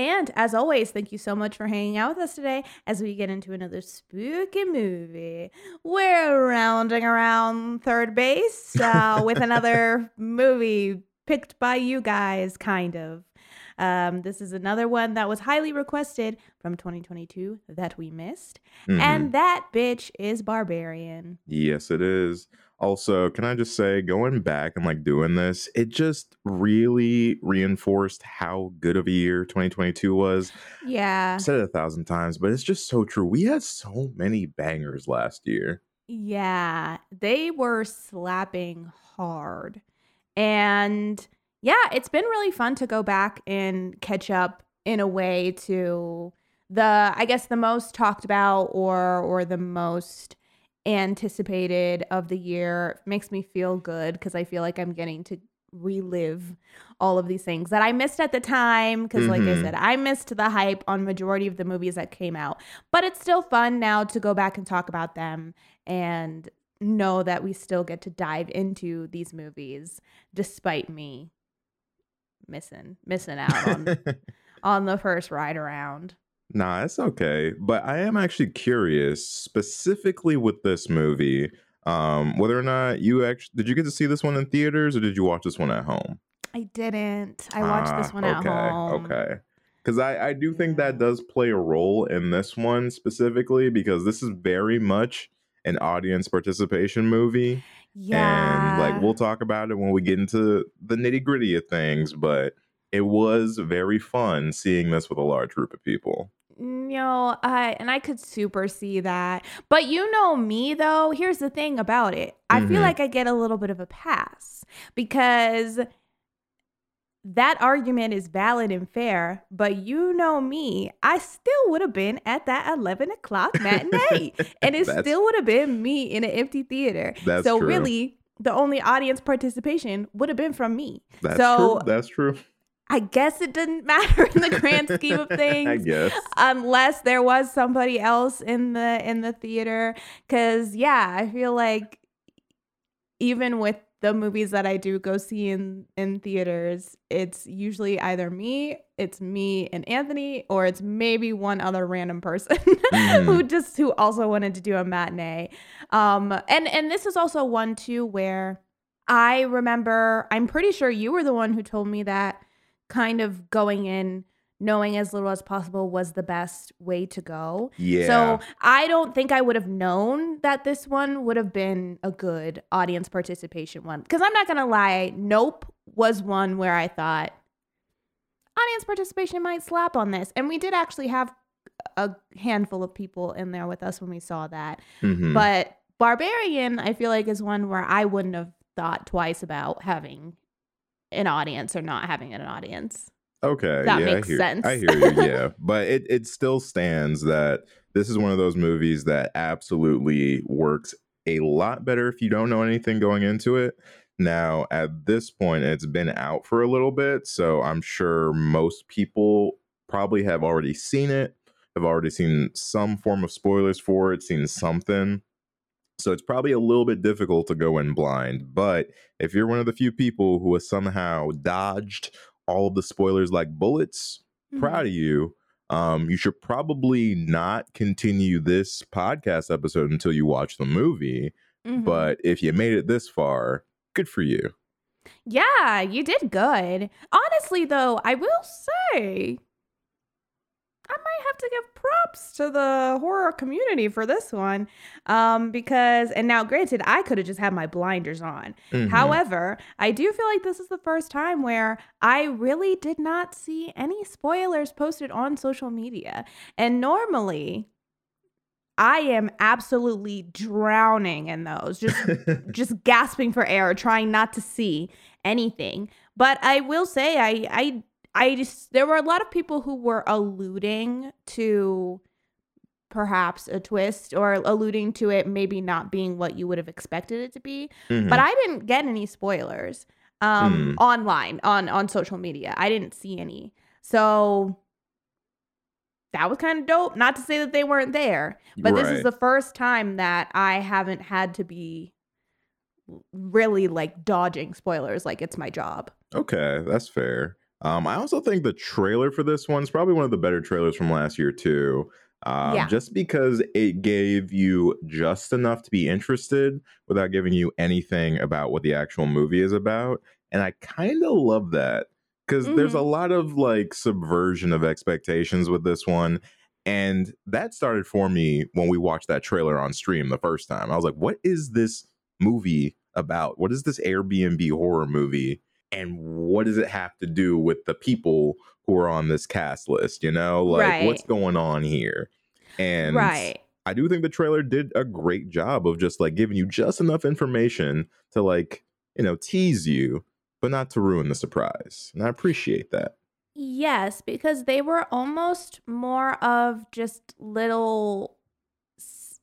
And as always, thank you so much for hanging out with us today as we get into another spooky movie. We're rounding around third base uh, with another movie picked by you guys, kind of. Um, this is another one that was highly requested from 2022 that we missed. Mhm. And that bitch is Barbarian. yes, it is. Also, can I just say, going back and like doing this, it just really reinforced how good of a year 2022 was. Yeah. I've said it a thousand times, but it's just so true. We had so many bangers last year. Yeah, they were slapping hard. And yeah, it's been really fun to go back and catch up in a way to the I guess the most talked about or or the most anticipated of the year. It makes me feel good because I feel like I'm getting to relive all of these things that I missed at the time because like I said mm-hmm. I missed the hype on majority of the movies that came out but it's still fun now to go back and talk about them and know that we still get to dive into these movies despite me missing missing out on on the first ride around. Nah, it's okay. But I am actually curious, specifically with this movie, um, whether or not you actually did you get to see this one in theaters or did you watch this one at home? I didn't. I watched this Ah, one at okay, home. Okay. Because I, I do think that does play a role in this one specifically because this is very much an audience participation movie. Yeah. And like we'll talk about it when we get into the nitty gritty of things, but it was very fun seeing this with a large group of people. No, I and I could super see that. But you know me though, here's the thing about it. I feel Mhm. like I get a little bit of a pass because that argument is valid and fair, but you know me, I still would have been at that 11 o'clock matinee. and it still would have been me in an empty theater. That's so true. really, the only audience participation would have been from me. That's so true. That's true. I guess it didn't matter in the grand scheme of things I guess. unless there was somebody else in the in the theater. Cuz yeah i feel like even with the movies that i do go see in in theaters it's usually either me it's me and anthony or it's maybe one other random person who just who also wanted to do a matinee. Um and and this is also one too where i remember i'm pretty sure you were the one who told me that kind of going in knowing as little as possible was the best way to go. Yeah. So I don't think I would have known that this one would have been a good audience participation one. Because I'm not going to lie, Nope was one where I thought audience participation might slap on this. And we did actually have a handful of people in there with us when we saw that. Mhm. But Barbarian, I feel like, is one where I wouldn't have thought twice about having an audience or not having an audience. Okay, That yeah, makes I hear, sense. I hear you. Yeah, but it it still stands that this is one of those movies that absolutely works a lot better if you don't know anything going into it. Now, at this point, it's been out for a little bit, so I'm sure most people probably have already seen it, have already seen some form of spoilers for it, seen something. So it's probably a little bit difficult to go in blind. But if you're one of the few people who has somehow dodged all of the spoilers like bullets, Mm-hmm. proud of you. Um, you should probably not continue this podcast episode until you watch the movie. Mhm. But if you made it this far, good for you. yeah, you did good. Honestly, though, I will say I might have to give props to the horror community for this one. Um, because and now granted, I could have just had my blinders on. Mhm. However, I do feel like this is the first time where I really did not see any spoilers posted on social media. And normally I am absolutely drowning in those, just just gasping for air, trying not to see anything. But I will say I I I just there were a lot of people who were alluding to perhaps a twist or alluding to it maybe not being what you would have expected it to be. Mhm. But I didn't get any spoilers um online on on social media. I didn't see any. So that was kind of dope. Not to say that they weren't there, but this is the first time that I haven't had to be really like dodging spoilers like it's my job. Okay, that's fair. Um, I also think the trailer for this one's probably one of the better trailers from last year too. Um, Yeah. just because it gave you just enough to be interested without giving you anything about what the actual movie is about. And I kind of love that because there's a Mhm. lot of like subversion of expectations with this one. And that started for me when we watched that trailer on stream the first time. I was like, what is this movie about? What is this Airbnb horror movie? And what does it have to do with the people who are on this cast list? You know, like what's going on here? And right. I do think the trailer did a great job of just like giving you just enough information to like, you know, tease you, but not to ruin the surprise. And I appreciate that. Yes, because they were almost more of just little,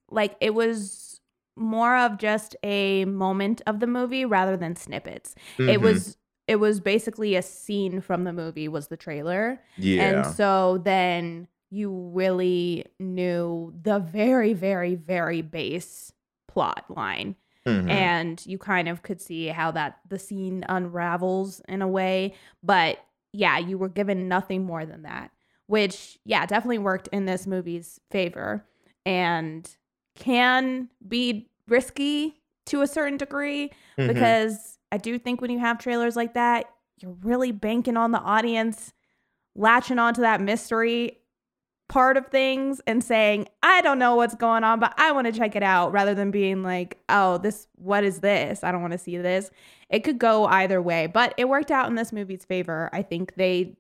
like it was more of just a moment of the movie rather than snippets. It Mhm. was it was basically a scene from the movie was the trailer, yeah. and so then you really knew the very very very base plot line Mhm. and you kind of could see how that the scene unravels in a way but yeah you were given nothing more than that which yeah definitely worked in this movie's favor and can be risky to a certain degree Mhm. because i do think when you have trailers like that you're really banking on the audience latching onto that mystery part of things and saying, I don't know what's going on, but I want to check it out rather than being like, oh, this, what is this? I don't want to see this. It could go either way, but it worked out in this movie's favor. I think they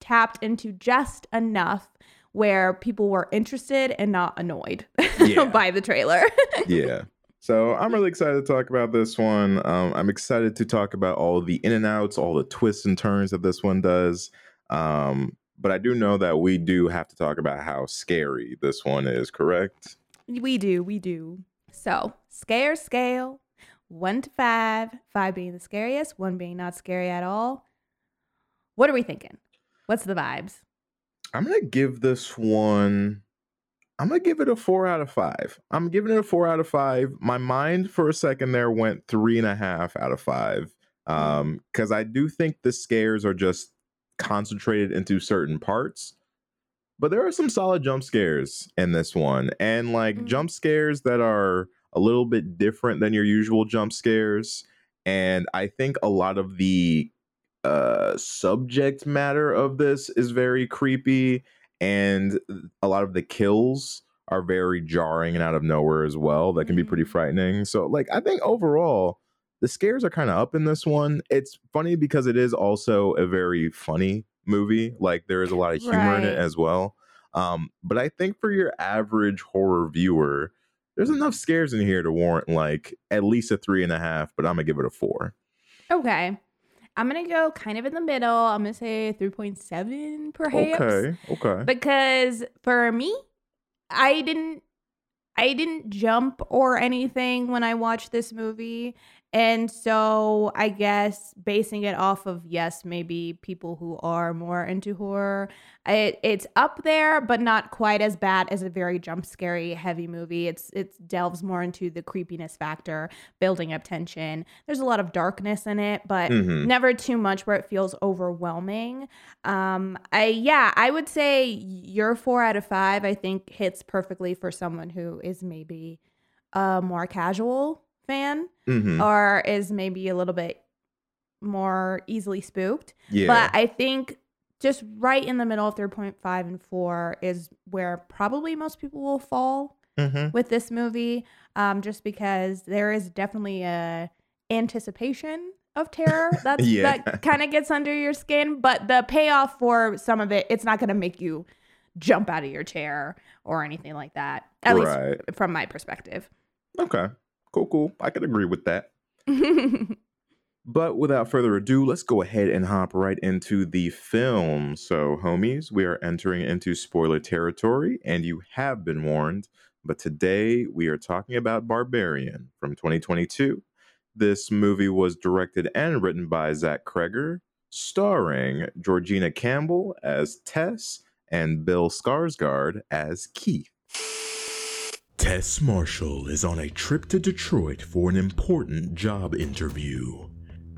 tapped into just enough where people were interested and not annoyed Yeah. by the trailer. yeah. So I'm really excited to talk about this one. Um, I'm excited to talk about all the in and outs, all the twists and turns that this one does. Um, but I do know that we do have to talk about how scary this one is, correct? we do, we do. So, scare scale one to five, five being the scariest, one being not scary at all. What are we thinking? What's the vibes? I'm gonna give this one. I'm gonna give it a four out of five. I'm giving it a four out of five. My mind for a second there went three and a half out of five. Um, because I do think the scares are just concentrated into certain parts. But there are some solid jump scares in this one, and like Mhm. jump scares that are a little bit different than your usual jump scares. And I think a lot of the uh subject matter of this is very creepy and a lot of the kills are very jarring and out of nowhere as well that can be pretty Mhm. frightening so like i think overall the scares are kind of up in this one it's funny because it is also a very funny movie like there is a lot of humor in it as well um but i think for your average horror viewer there's enough scares in here to warrant like at least a three and a half but i'm gonna give it a four Okay. I'm to go kind of in the middle. I'm to say 3.7 perhaps. okay okay Because for me, I didn't I didn't jump or anything when I watched this movie. And so I guess basing it off of yes, maybe people who are more into horror, it, it's up there, but not quite as bad as a very jump scary heavy movie. It's it delves more into the creepiness factor, building up tension. There's a lot of darkness in it, but Mhm. never too much where it feels overwhelming. Um, I yeah, I would say your four out of five. I think hits perfectly for someone who is maybe a more casual fan Mhm. or is maybe a little bit more easily spooked. yeah But I think just right in the middle of 3.5 and 4 is where probably most people will fall Mhm. with this movie um, just because there is definitely a anticipation of terror that's Yeah. that kind of gets under your skin but the payoff for some of it it's not going to make you jump out of your chair or anything like that at Right. least from my perspective Okay. Cool, cool. I could agree with that. But without further ado, let's go ahead and hop right into the film. So, homies, we are entering into spoiler territory, and you have been warned. But today we are talking about Barbarian from 2022. This movie was directed and written by Zach Cregger, starring Georgina Campbell as Tess and Bill Skarsgård as Keith. Tess Marshall is on a trip to Detroit for an important job interview.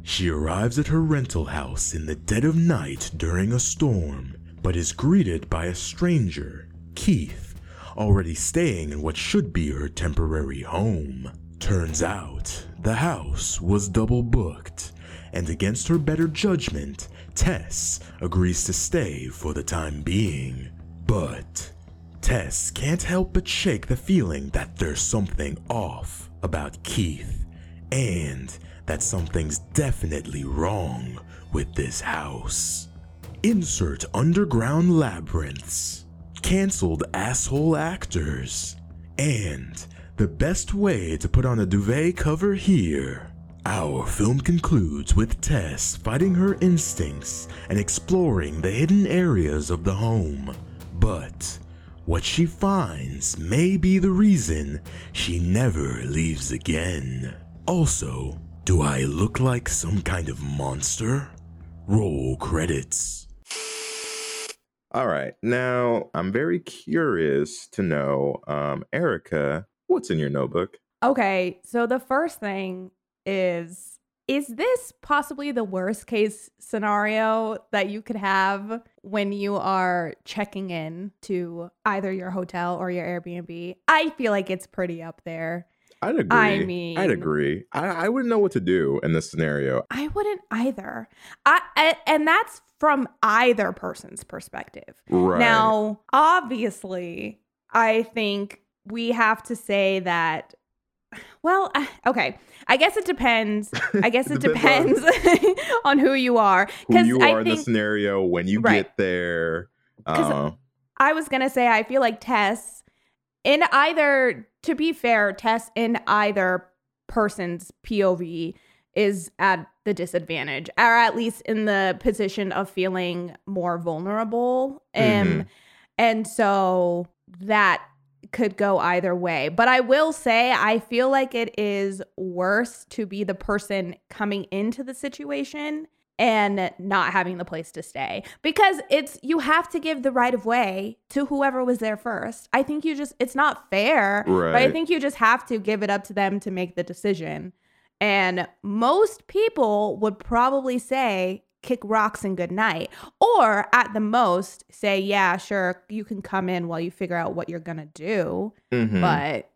She arrives at her rental house in the dead of night during a storm, but is greeted by a stranger, Keith, already staying in what should be her temporary home. Turns out, the house was double booked, and against her better judgment, Tess agrees to stay for the time being. But Tess can't help but shake the feeling that there's something off about Keith, and that something's definitely wrong with this house. Insert underground labyrinths, cancelled asshole actors, and the best way to put on a duvet cover here. Our film concludes with Tess fighting her instincts and exploring the hidden areas of the home. But what she finds may be the reason she never leaves again. Also, do I look like some kind of monster? Roll credits. All right. Now, I'm very curious to know, um, Erica, what's in your notebook? Okay, so the first thing is is this possibly the worst case scenario that you could have when you are checking in to either your hotel or your Airbnb? I feel like it's pretty up there. I'd agree. I mean, I'd agree. I, I wouldn't know what to do in this scenario. I wouldn't either. I, I and that's from either person's perspective. Right. Now, obviously, I think we have to say that. Well, uh, okay. I guess it depends. I guess it Depends on who you are. who you I are in the scenario when you Right. get there. Uh, I was gonna say I feel like Tess, in either to be fair, Tess in either person's POV is at the disadvantage, or at least in the position of feeling more vulnerable. Um, Mhm. and so that could go either way. But I will say I feel like it is worse to be the person coming into the situation and not having the place to stay because it's you have to give the right of way to whoever was there first. I think you just it's not fair, but I think you just have to give it up to them to make the decision. And most people would probably say kick rocks and good night or at the most say yeah, sure, you can come in while you figure out what you're going to do. mhm. But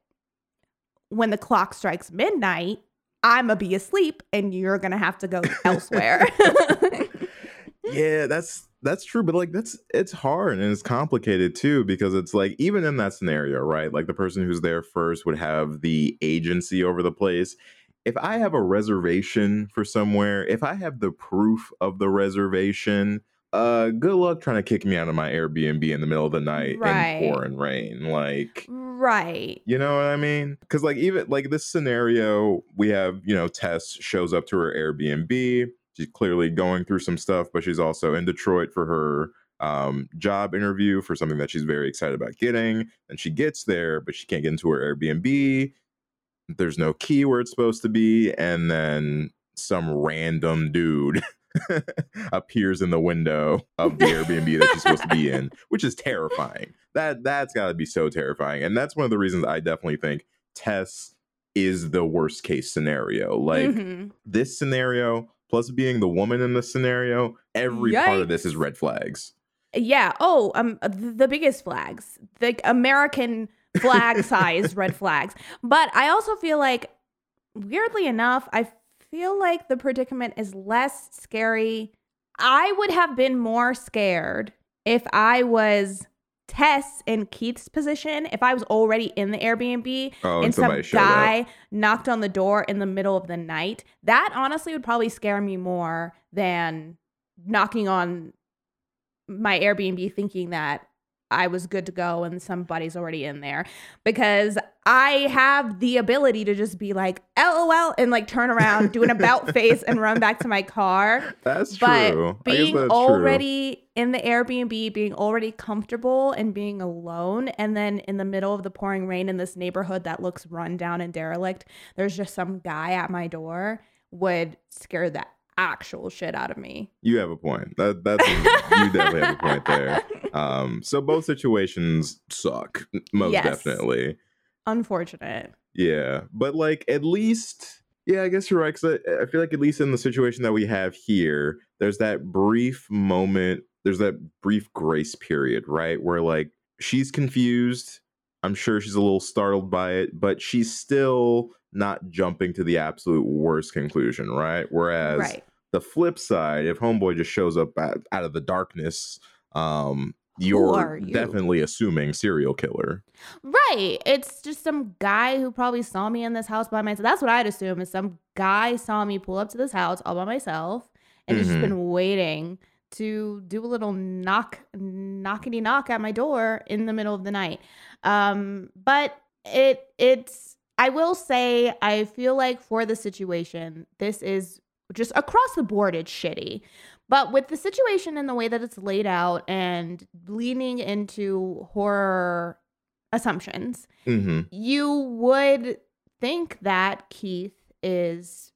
when the clock strikes midnight, I'm going to be asleep and you're going to have to go elsewhere. yeah, that's that's true, but like that's it's hard and it's complicated too because it's like even in that scenario, right? Like the person who's there first would have the agency over the place. If I have a reservation for somewhere, if I have the proof of the reservation, uh good luck trying to kick me out of my Airbnb in the middle of the night Right. in pouring rain. Like right. You know what I mean? Because like even like this scenario, we have you know Tess shows up to her Airbnb. She's clearly going through some stuff, but she's also in Detroit for her um, job interview for something that she's very excited about getting. And she gets there, but she can't get into her Airbnb. There's no key where it's supposed to be, and then some random dude appears in the window of the Airbnb that she's supposed to be in, which is terrifying. That that's got to be so terrifying, and that's one of the reasons I definitely think Tess is the worst case scenario. Like Mhm. this scenario, plus being the woman in the scenario, every part of this is red flags. Yeah. Oh, um, th- the biggest flags, the American flag size red flags. But I also feel like, weirdly enough, I feel like the predicament is less scary. I would have been more scared if I was Tess in Keith's position, if I was already in the Airbnb Oh, and, and some showed up. guy knocked on the door in the middle of the night. That honestly would probably scare me more than knocking on my Airbnb thinking that I was good to go and somebody's already in there because I have the ability to just be like LOL and like turn around, do an about face and run back to my car. That's But true. Being that's true. already in the Airbnb, being already comfortable and being alone, and then in the middle of the pouring rain in this neighborhood that looks run down and derelict, there's just some guy at my door would scare the actual shit out of me. You have a point. That that's you definitely have a point there. Um, so both situations suck, most Yes. definitely. Unfortunate. Yeah, but like at least, yeah, I guess you're right. Cause I, I feel like at least in the situation that we have here, there's that brief moment, there's that brief grace period, right, where like she's confused. I'm sure she's a little startled by it, but she's still not jumping to the absolute worst conclusion, right? Whereas right. the flip side, if Homeboy just shows up out, out of the darkness, um, you're you? definitely assuming serial killer. Right. It's just some guy who probably saw me in this house by myself. That's what I'd assume is some guy saw me pull up to this house all by myself and has just been waiting to do a little knock knockety knock at my door in the middle of the night. Um, but it it's I will say I feel like for the situation, this is just across the board it's shitty. But with the situation and the way that it's laid out and leaning into horror assumptions, hmm you would think that Keith is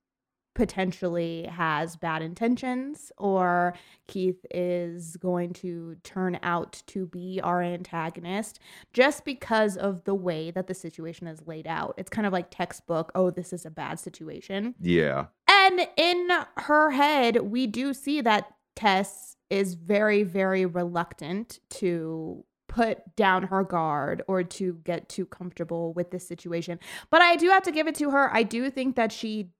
potentially has bad intentions or Keith is going to turn out to be our antagonist just because of the way that the situation is laid out. It's kind of like textbook, oh, this is a bad situation. Yeah. And in her head, we do see that Tess is very, very reluctant to put down her guard or to get too comfortable with this situation. But I do have to give it to her. I do think that she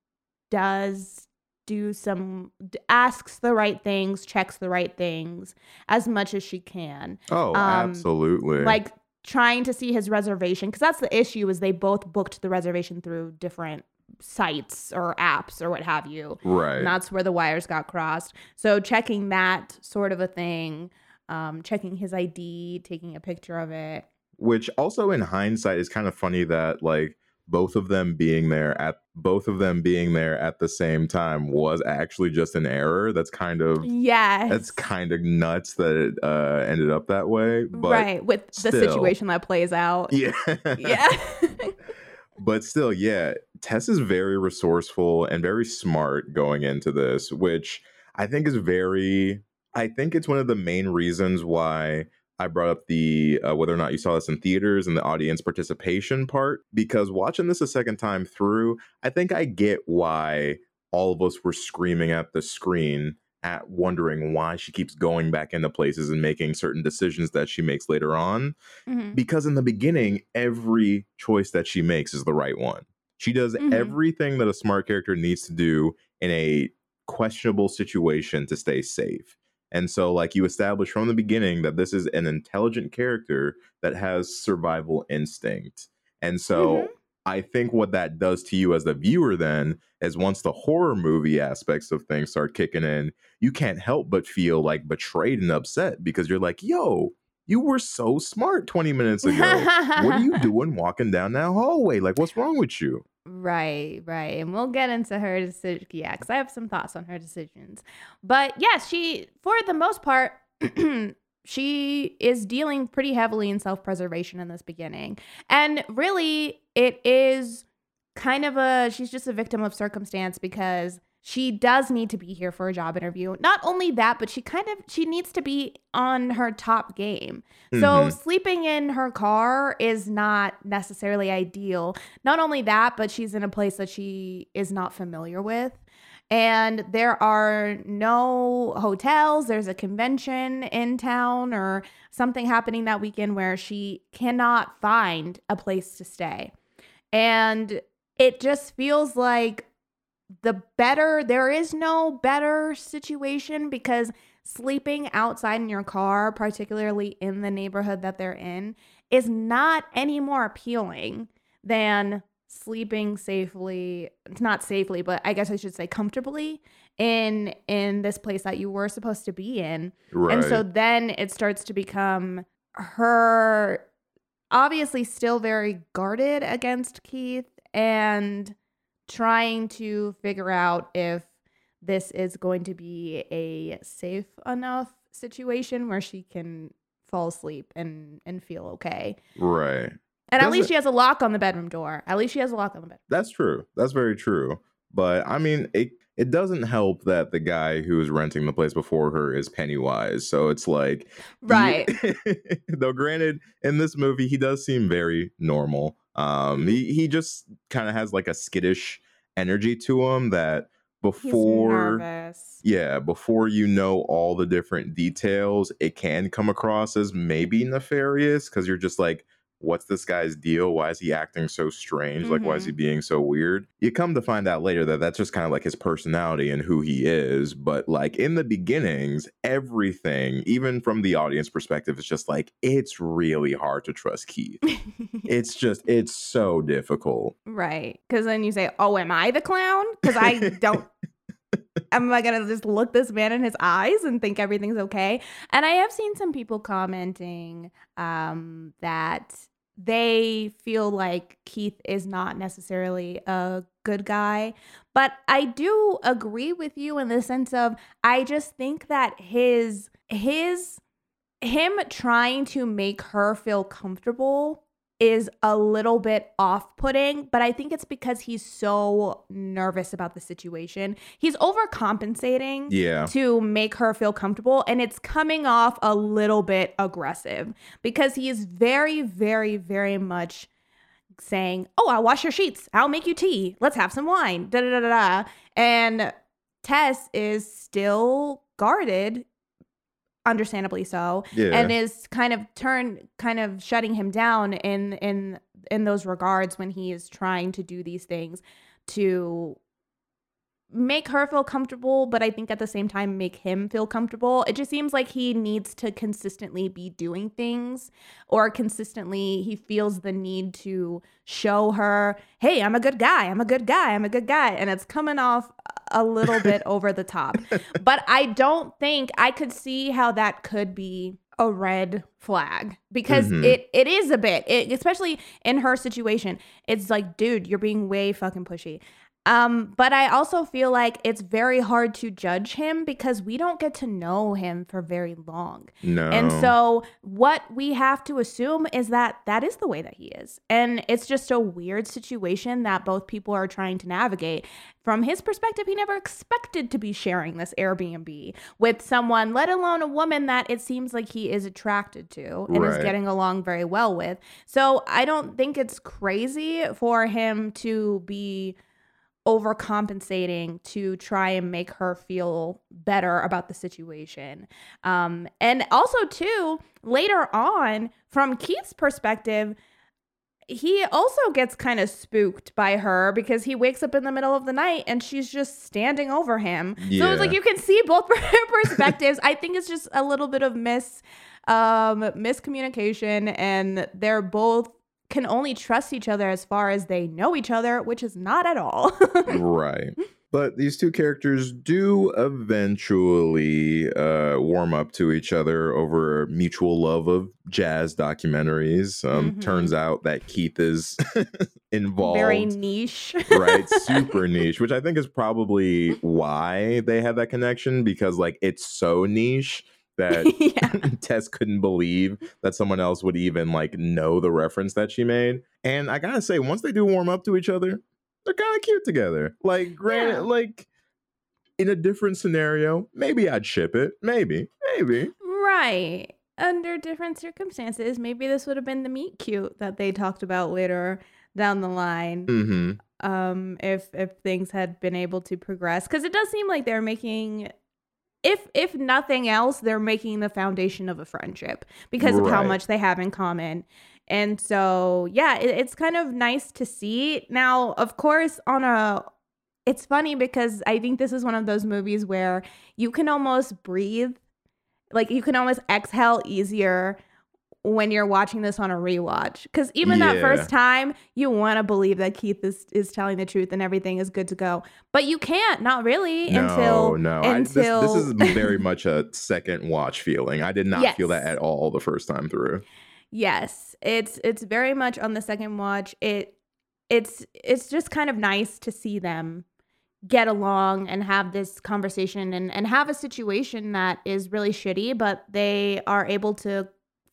does do some asks the right things, checks the right things as much as she can Oh, Um, absolutely. like trying to see his reservation because that's the issue is they both booked the reservation through different sites or apps or what have you right. and that's where the wires got crossed so checking that sort of a thing um, checking his id taking a picture of it Which also in hindsight is kind of funny that like both of them being there at both of them being there at the same time was actually just an error. That's kind of yes that's kind of nuts that it uh, ended up that way. But right with the situation that plays out yeah, yeah but still, yeah, Tess is very resourceful and very smart going into this, which I think is very. I think it's one of the main reasons why I brought up the uh, whether or not you saw this in theaters and the audience participation part. Because watching this a second time through, I think I get why all of us were screaming at the screen at wondering why she keeps going back into places and making certain decisions that she makes later on Mhm. because in the beginning every choice that she makes is the right one she does Mhm. everything that a smart character needs to do in a questionable situation to stay safe and so like you establish from the beginning that this is an intelligent character that has survival instinct and so Mhm. I think what that does to you as the viewer then is once the horror movie aspects of things start kicking in, you can't help but feel like betrayed and upset because you're like, yo, you were so smart 20 minutes ago. what are you doing walking down that hallway? Like, what's wrong with you? Right, right. And we'll get into her decision. Yeah, because I have some thoughts on her decisions. But yeah, she, for the most part, she is dealing pretty heavily in self preservation in this beginning. And really, it is kind of a, she's just a victim of circumstance because she does need to be here for a job interview. Not only that, but she kind of she needs to be on her top game. So Mhm. sleeping in her car is not necessarily ideal. Not only that, but she's in a place that she is not familiar with. And there are no hotels. There's a convention in town or something happening that weekend where she cannot find a place to stay. And it just feels like the better, there is no better situation because sleeping outside in your car, particularly in the neighborhood that they're in, is not any more appealing than sleeping safely not safely but i guess i should say comfortably in in this place that you were supposed to be in Right. and so then it starts to become her obviously still very guarded against Keith and trying to figure out if this is going to be a safe enough situation where she can fall asleep and and feel okay. Right. And at least it- she has a lock on the bedroom door. At least she has a lock on the bed. That's true. That's very true. But I mean, it it doesn't help that the guy who was renting the place before her is Pennywise. So it's like Right. Though granted, in this movie, he does seem very normal. Um, he he just kind of has like a skittish energy to him that before yeah, before you know all the different details, it can come across as maybe nefarious because you're just like, what's this guy's deal? Why is he acting so strange? Like, why is he mm-hmm. being so weird? You come to find out later that that's just kind of like his personality and who he is. But like in the beginnings, everything, even from the audience perspective, is just like, it's really hard to trust Keith. it's just, it's so difficult. Right. Because then you say, Oh, am I the clown? Because I don't. Am I to just look this man in his eyes and think everything's okay? And I have seen some people commenting um, that they feel like Keith is not necessarily a good guy. But I do agree with you in the sense of I just think that his, his, him trying to make her feel comfortable is a little bit off putting, but I think it's because he's so nervous about the situation. He's overcompensating Yeah. to make her feel comfortable, and it's coming off a little bit aggressive because he is very, very, very much saying, Oh, I'll wash your sheets. I'll make you tea. Let's have some wine. Da da da da. And Tess is still guarded, understandably so Yeah. and is kind of turn kind of shutting him down in in in those regards when he is trying to do these things to make her feel comfortable but i think at the same time make him feel comfortable. It just seems like he needs to consistently be doing things or consistently he feels the need to show her hey i'm a good guy i'm a good guy i'm a good guy and it's coming off a little bit over the top. But I don't think I could see how that could be a red flag because Mhm. it it is a bit it, especially in her situation it's like dude you're being way fucking pushy um but i also feel like it's very hard to judge him because we don't get to know him for very long no. and so, what we have to assume is that that is the way that he is. And it's just a weird situation that both people are trying to navigate. From his perspective, he never expected to be sharing this Airbnb with someone, let alone a woman that it seems like he is attracted to and is getting along very well with. So, I don't think it's crazy for him to be overcompensating to try and make her feel better about the situation. Um, and also, too, later on, from Keith's perspective, he also gets kind of spooked by her because he wakes up in the middle of the night and she's just standing over him. So it's like you can see both perspectives. I think it's just a little bit of mis um miscommunication and they're both can only trust each other as far as they know each other, which is not at all. right. But these two characters do eventually uh, warm up to each other over mutual love of jazz documentaries. Um, Mhm. Turns out that Keith is involved. Very niche. right super niche which i think is probably why they had that connection because like it's so niche that yeah. tess couldn't believe that someone else would even like know the reference that she made and i gotta say once they do warm up to each other they're kind of cute together like granted Yeah. like in a different scenario maybe i'd ship it maybe maybe Right. Under different circumstances, maybe this would have been the meet cute that they talked about later down the line. mm-hmm Um, if if things had been able to progress, because it does seem like they're making, if if nothing else, they're making the foundation of a friendship because of how much they have in common. And so, yeah, it, it's kind of nice to see. Now, of course, on a it's funny because I think this is one of those movies where you can almost breathe, like you can almost exhale easier when you're watching this on a rewatch because even that first time you want to believe that keith is, is telling the truth and everything is good to go but you can't not really No, until no. I, this, until this is very much a second watch feeling. I did not feel that at all the first time through. yes it's it's very much on the second watch it it's it's just kind of nice to see them get along and have this conversation and and have a situation that is really shitty but they are able to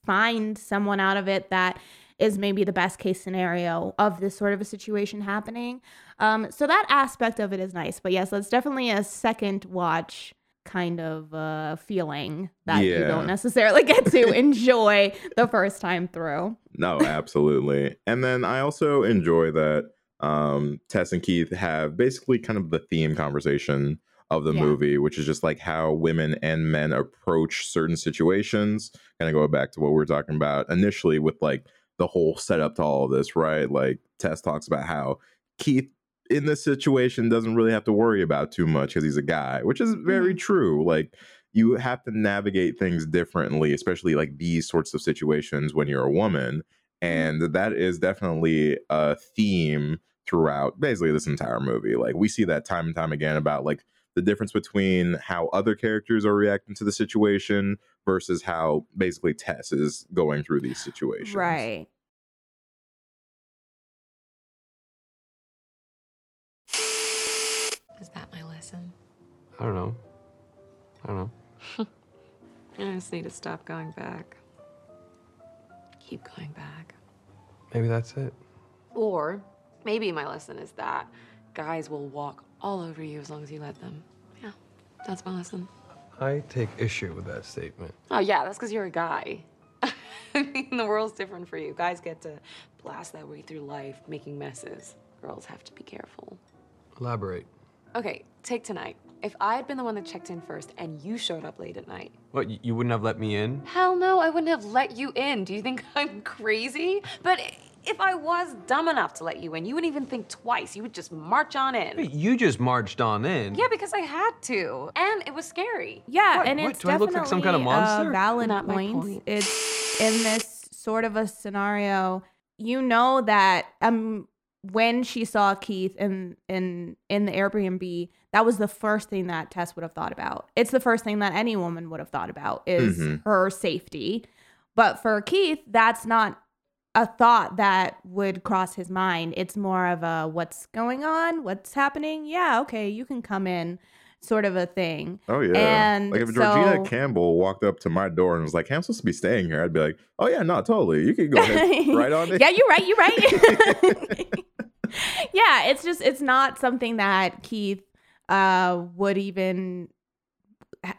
find someone out of it that is maybe the best case scenario of this sort of a situation happening. Um so that aspect of it is nice. But yes that's definitely a second watch kind of uh feeling that you don't necessarily get to enjoy the first time through. No, absolutely. and then I also enjoy that um Tess and Keith have basically kind of the theme conversation of the Yeah. movie, which is just like how women and men approach certain situations. Kind of go back to what we were talking about initially with like the whole setup to all of this, right? Like Tess talks about how Keith in this situation doesn't really have to worry about too much because he's a guy, which is very mm-hmm. true. Like you have to navigate things differently, especially like these sorts of situations when you're a woman. Mm-hmm. And that is definitely a theme throughout basically this entire movie. Like we see that time and time again about like the difference between how other characters are reacting to the situation versus how basically Tess is going through these situations. right Is that my lesson? I don't know. I don't know. I just need to stop going back. Keep going back. Maybe that's it. Or maybe my lesson is that guys will walk all over you as long as you let them. Yeah, that's my lesson. I take issue with that statement. Oh, yeah, that's because you're a guy. I mean, the world's different for you. Guys get to blast that way through life, making messes. Girls have to be careful. Elaborate. Okay, take tonight. If I had been the one that checked in first and you showed up late at night, What, you wouldn't have let me in? hell no, I wouldn't have let you in. Do you think I'm crazy? But if I was dumb enough to let you in, you wouldn't even think twice. You would just march on in. Hey, You just marched on in. Yeah, because I had to. And it was scary. Yeah, What- and what, it's do I look definitely like some kind of monster? a valid Not point. point. It's in this sort of a scenario. You know that um when she saw Keith in in in the Airbnb, that was the first thing that Tess would have thought about. It's the first thing that any woman would have thought about is Mhm. her safety. But for Keith, that's not a thought that would cross his mind. It's more of a what's going on? What's happening? Yeah, okay, you can come in sort of a thing. Oh yeah. And like if Georgina so- Campbell walked up to my door and was like, "Hey, I'm supposed to be staying here," I'd be like, "Oh yeah, no, totally. You can go ahead, right on it." yeah, you're right. You're right. yeah, it's just it's not something that Keith uh would even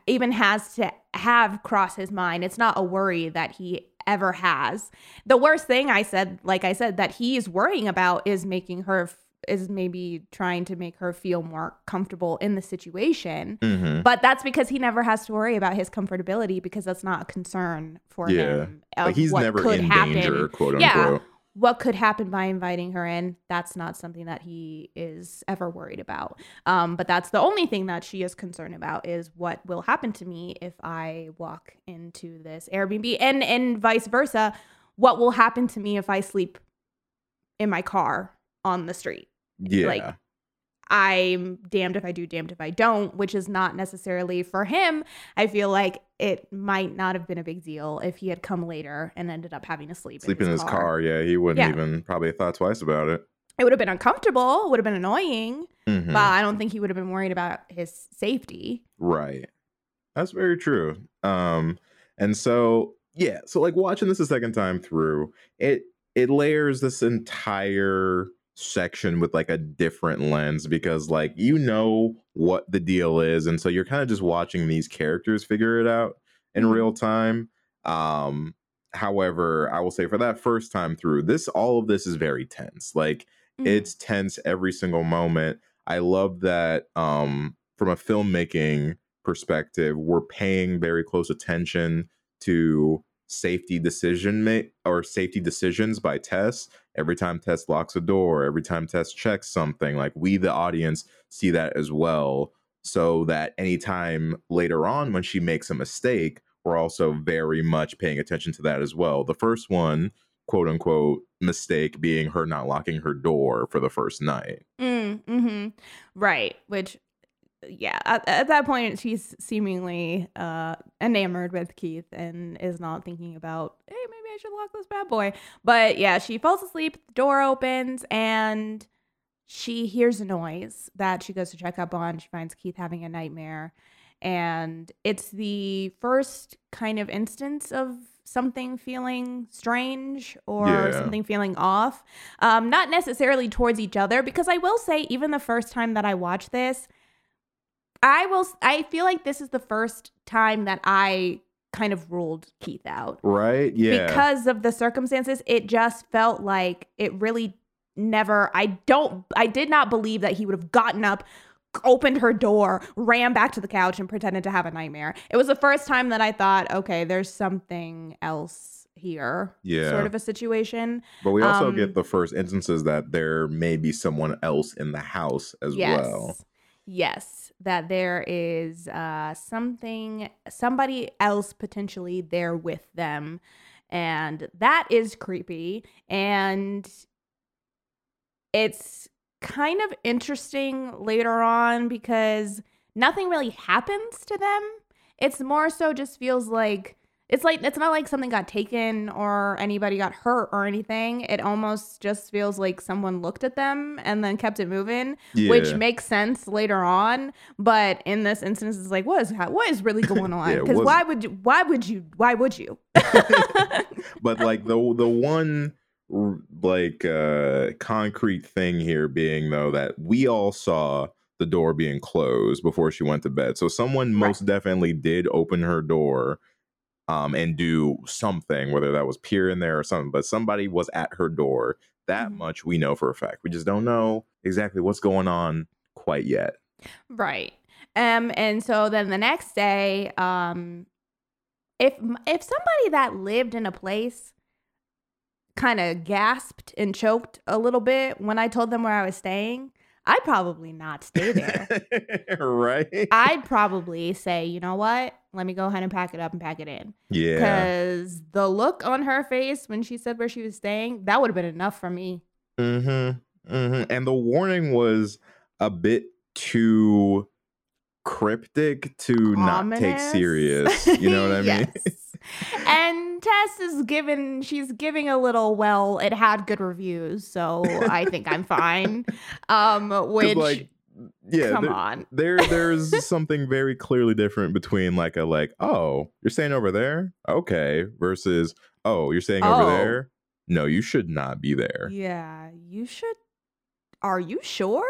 even has to have cross his mind. It's not a worry that he ever has. The worst thing I said, like I said, that he's worrying about is making her is maybe trying to make her feel more comfortable in the situation. Mhm. But that's because he never has to worry about his comfortability because that's not a concern for Yeah. him. Like he's never in happen. danger, quote unquote. Yeah. What could happen by inviting her in? That's not something that he is ever worried about. Um, but that's the only thing that she is concerned about is what will happen to me if I walk into this Airbnb, and and vice versa. What will happen to me if I sleep in my car on the street? Yeah. Like, I'm damned if I do, damned if I don't, which is not necessarily for him. I feel like it might not have been a big deal if he had come later and ended up having to sleep, Sleep in his car. Yeah, he wouldn't Yeah. even probably have thought twice about it. It would have been uncomfortable, would have been annoying, Mhm. but I don't think he would have been worried about his safety. Right. That's very true. Um, and so yeah, so like watching this a second time through, it it layers this entire section with like a different lens because like you know what the deal is, and so you're kind of just watching these characters figure it out in Mhm. real time. Um, however, I will say for that first time through, this all of this is very tense. Like Mhm. it's tense every single moment i love that um from a filmmaking perspective we're paying very close attention to safety decision make or safety decisions by tess every time tess locks a door every time tess checks something like we the audience see that as well so that anytime later on when she makes a mistake we're also very much paying attention to that as well. The first one, quote unquote, mistake being her not locking her door for the first night. Mm, hmm Right. Which, yeah, at, at that point, she's seemingly uh, enamored with Keith and is not thinking about, hey, maybe I should lock this bad boy. But yeah, she falls asleep, the door opens, and she hears a noise that she goes to check up on. She finds Keith having a nightmare. And it's the first kind of instance of something feeling strange or Yeah. something feeling off. Um, not necessarily towards each other, because I will say, even the first time that I watched this, I will, I feel like this is the first time that I kind of ruled Keith out Right? Yeah. because of the circumstances it just felt like it really never i don't i did not believe that he would have gotten up opened her door ran back to the couch and pretended to have a nightmare it was the first time that i thought okay there's something else here Yeah. sort of a situation but we also um, get the first instances that there may be someone else in the house as yes well. yes that there is uh something somebody else potentially there with them. And that is creepy. And it's kind of interesting later on because nothing really happens to them. It's more so just feels like it's like it's not like something got taken or anybody got hurt or anything it almost just feels like someone looked at them and then kept it moving which makes sense later on. But in this instance, it's like, what is what is really going on? Because what's- why would you? Why would you? Why would you? but like the the one like uh concrete thing here being though that we all saw the door being closed before she went to bed. So someone Right. most definitely did open her door um and do something whether that was peer in there or something but somebody was at her door. That Mhm. much we know for a fact. We just don't know exactly what's going on quite yet. right. Um. And so then the next day, um, if if somebody that lived in a place kind of gasped and choked a little bit when I told them where I was staying, I'd probably not stay there. right? I'd probably say, you know what? Let me go ahead and pack it up and pack it in. yeah. Because the look on her face when she said where she was staying, that would have been enough for me. Mm-hmm. Mm-hmm. And the warning was a bit too cryptic to not take serious. You know what I mean? Yes. and Tess is given she's giving a little well, it had good reviews, so I think I'm fine. Um which like, yeah, come there, on. there there's something very clearly different between like a like, oh, you're staying over there? Okay, versus oh, you're staying Oh. over there? No, you should not be there. Yeah, you should are you sure?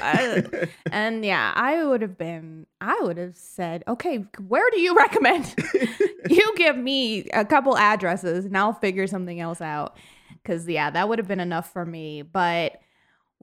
Uh, and yeah, I would have been I would have said, "Okay, where do you recommend?" you give me a couple addresses and I'll figure something else out. Cause yeah, that would have been enough for me. But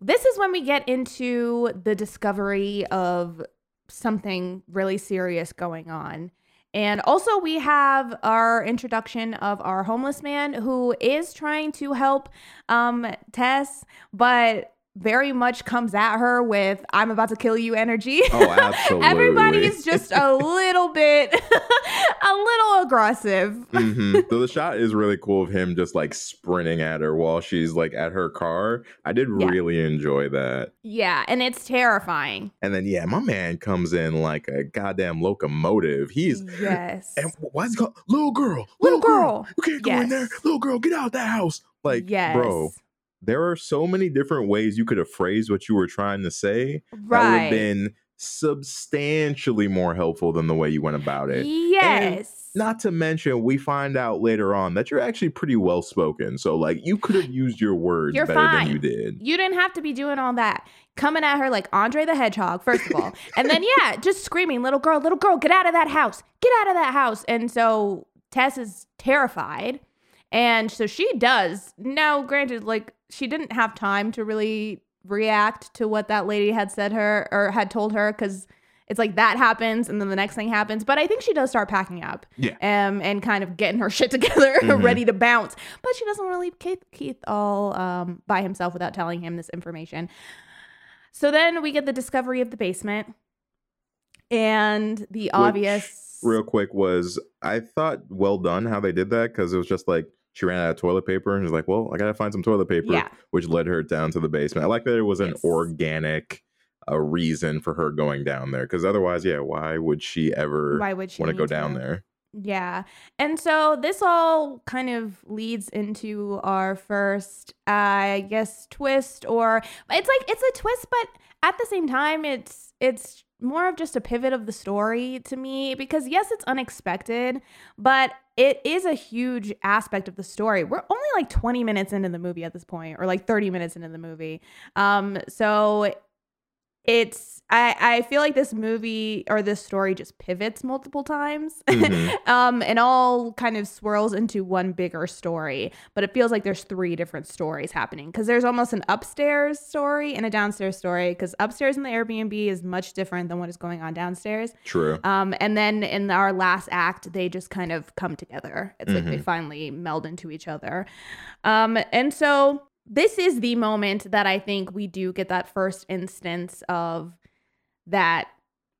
this is when we get into the discovery of something really serious going on. And also, we have our introduction of our homeless man who is trying to help um, Tess, but very much comes at her with "I'm about to kill you" energy. Oh, absolutely. Everybody's just a little bit, a little aggressive. hmm So the shot is really cool of him just like sprinting at her while she's like at her car. I did Yeah. really enjoy that. Yeah, and it's terrifying. And then yeah, my man comes in like a goddamn locomotive. He's yes. and why's he called little girl, Little girl. You can't go in there, little girl. Get out of that house. Like, yes. bro, there are so many different ways you could have phrased what you were trying to say. That would have been substantially more helpful than the way you went about it. yes. Not to mention, we find out later on that you're actually pretty well spoken. So, like, you could have used your words You're better fine. than you did. You didn't have to be doing all that. Coming at her like Andre the Hedgehog, first of all. and then, yeah, just screaming, little girl, little girl, get out of that house. Get out of that house. And so Tess is terrified. And so she does. Now, granted, like, she didn't have time to really react to what that lady had said her or had told her because it's like that happens and then the next thing happens. But I think she does start packing up. Yeah. Um, and kind of getting her shit together, Mhm. ready to bounce. But she doesn't want to leave Keith, Keith all um, by himself without telling him this information. So then we get the discovery of the basement. and the obvious real quick was I thought well done how they did that because it was just like she ran out of toilet paper and was like, well, I gotta find some toilet paper, Yeah. which led her down to the basement. I like that it was an Yes. organic uh, reason for her going down there because otherwise, yeah, why would she ever why would she want to go down there? Yeah. And so this all kind of leads into our first, I guess, twist or it's like it's a twist, but at the same time it's it's more of just a pivot of the story to me because yes, it's unexpected, but it is a huge aspect of the story. We're only like 20 minutes into the movie at this point or like 30 minutes into the movie. Um so it's I, I feel like this movie or this story just pivots multiple times Mhm. um and all kind of swirls into one bigger story but it feels like there's three different stories happening because there's almost an upstairs story and a downstairs story because upstairs in the airbnb is much different than what is going on downstairs True. um, and then in our last act, they just kind of come together. It's like they Mhm. finally meld into each other. Um, and so this is the moment that I think we do get that first instance of that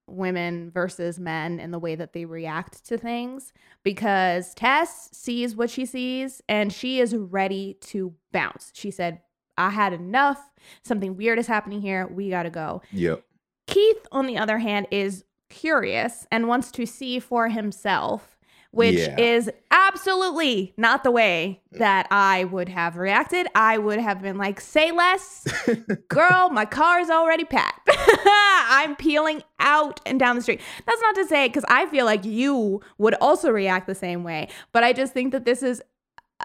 women versus men and the way that they react to things because Tess sees what she sees and she is ready to bounce. She said, I had enough. Something weird is happening here. We got to go. Yep. Keith, on the other hand, is curious and wants to see for himself, which Yeah. is absolutely not the way that I would have reacted. I would have been like, say less, girl, my car is already packed. I'm peeling out and down the street. That's not to say, because I feel like you would also react the same way, but I just think that this is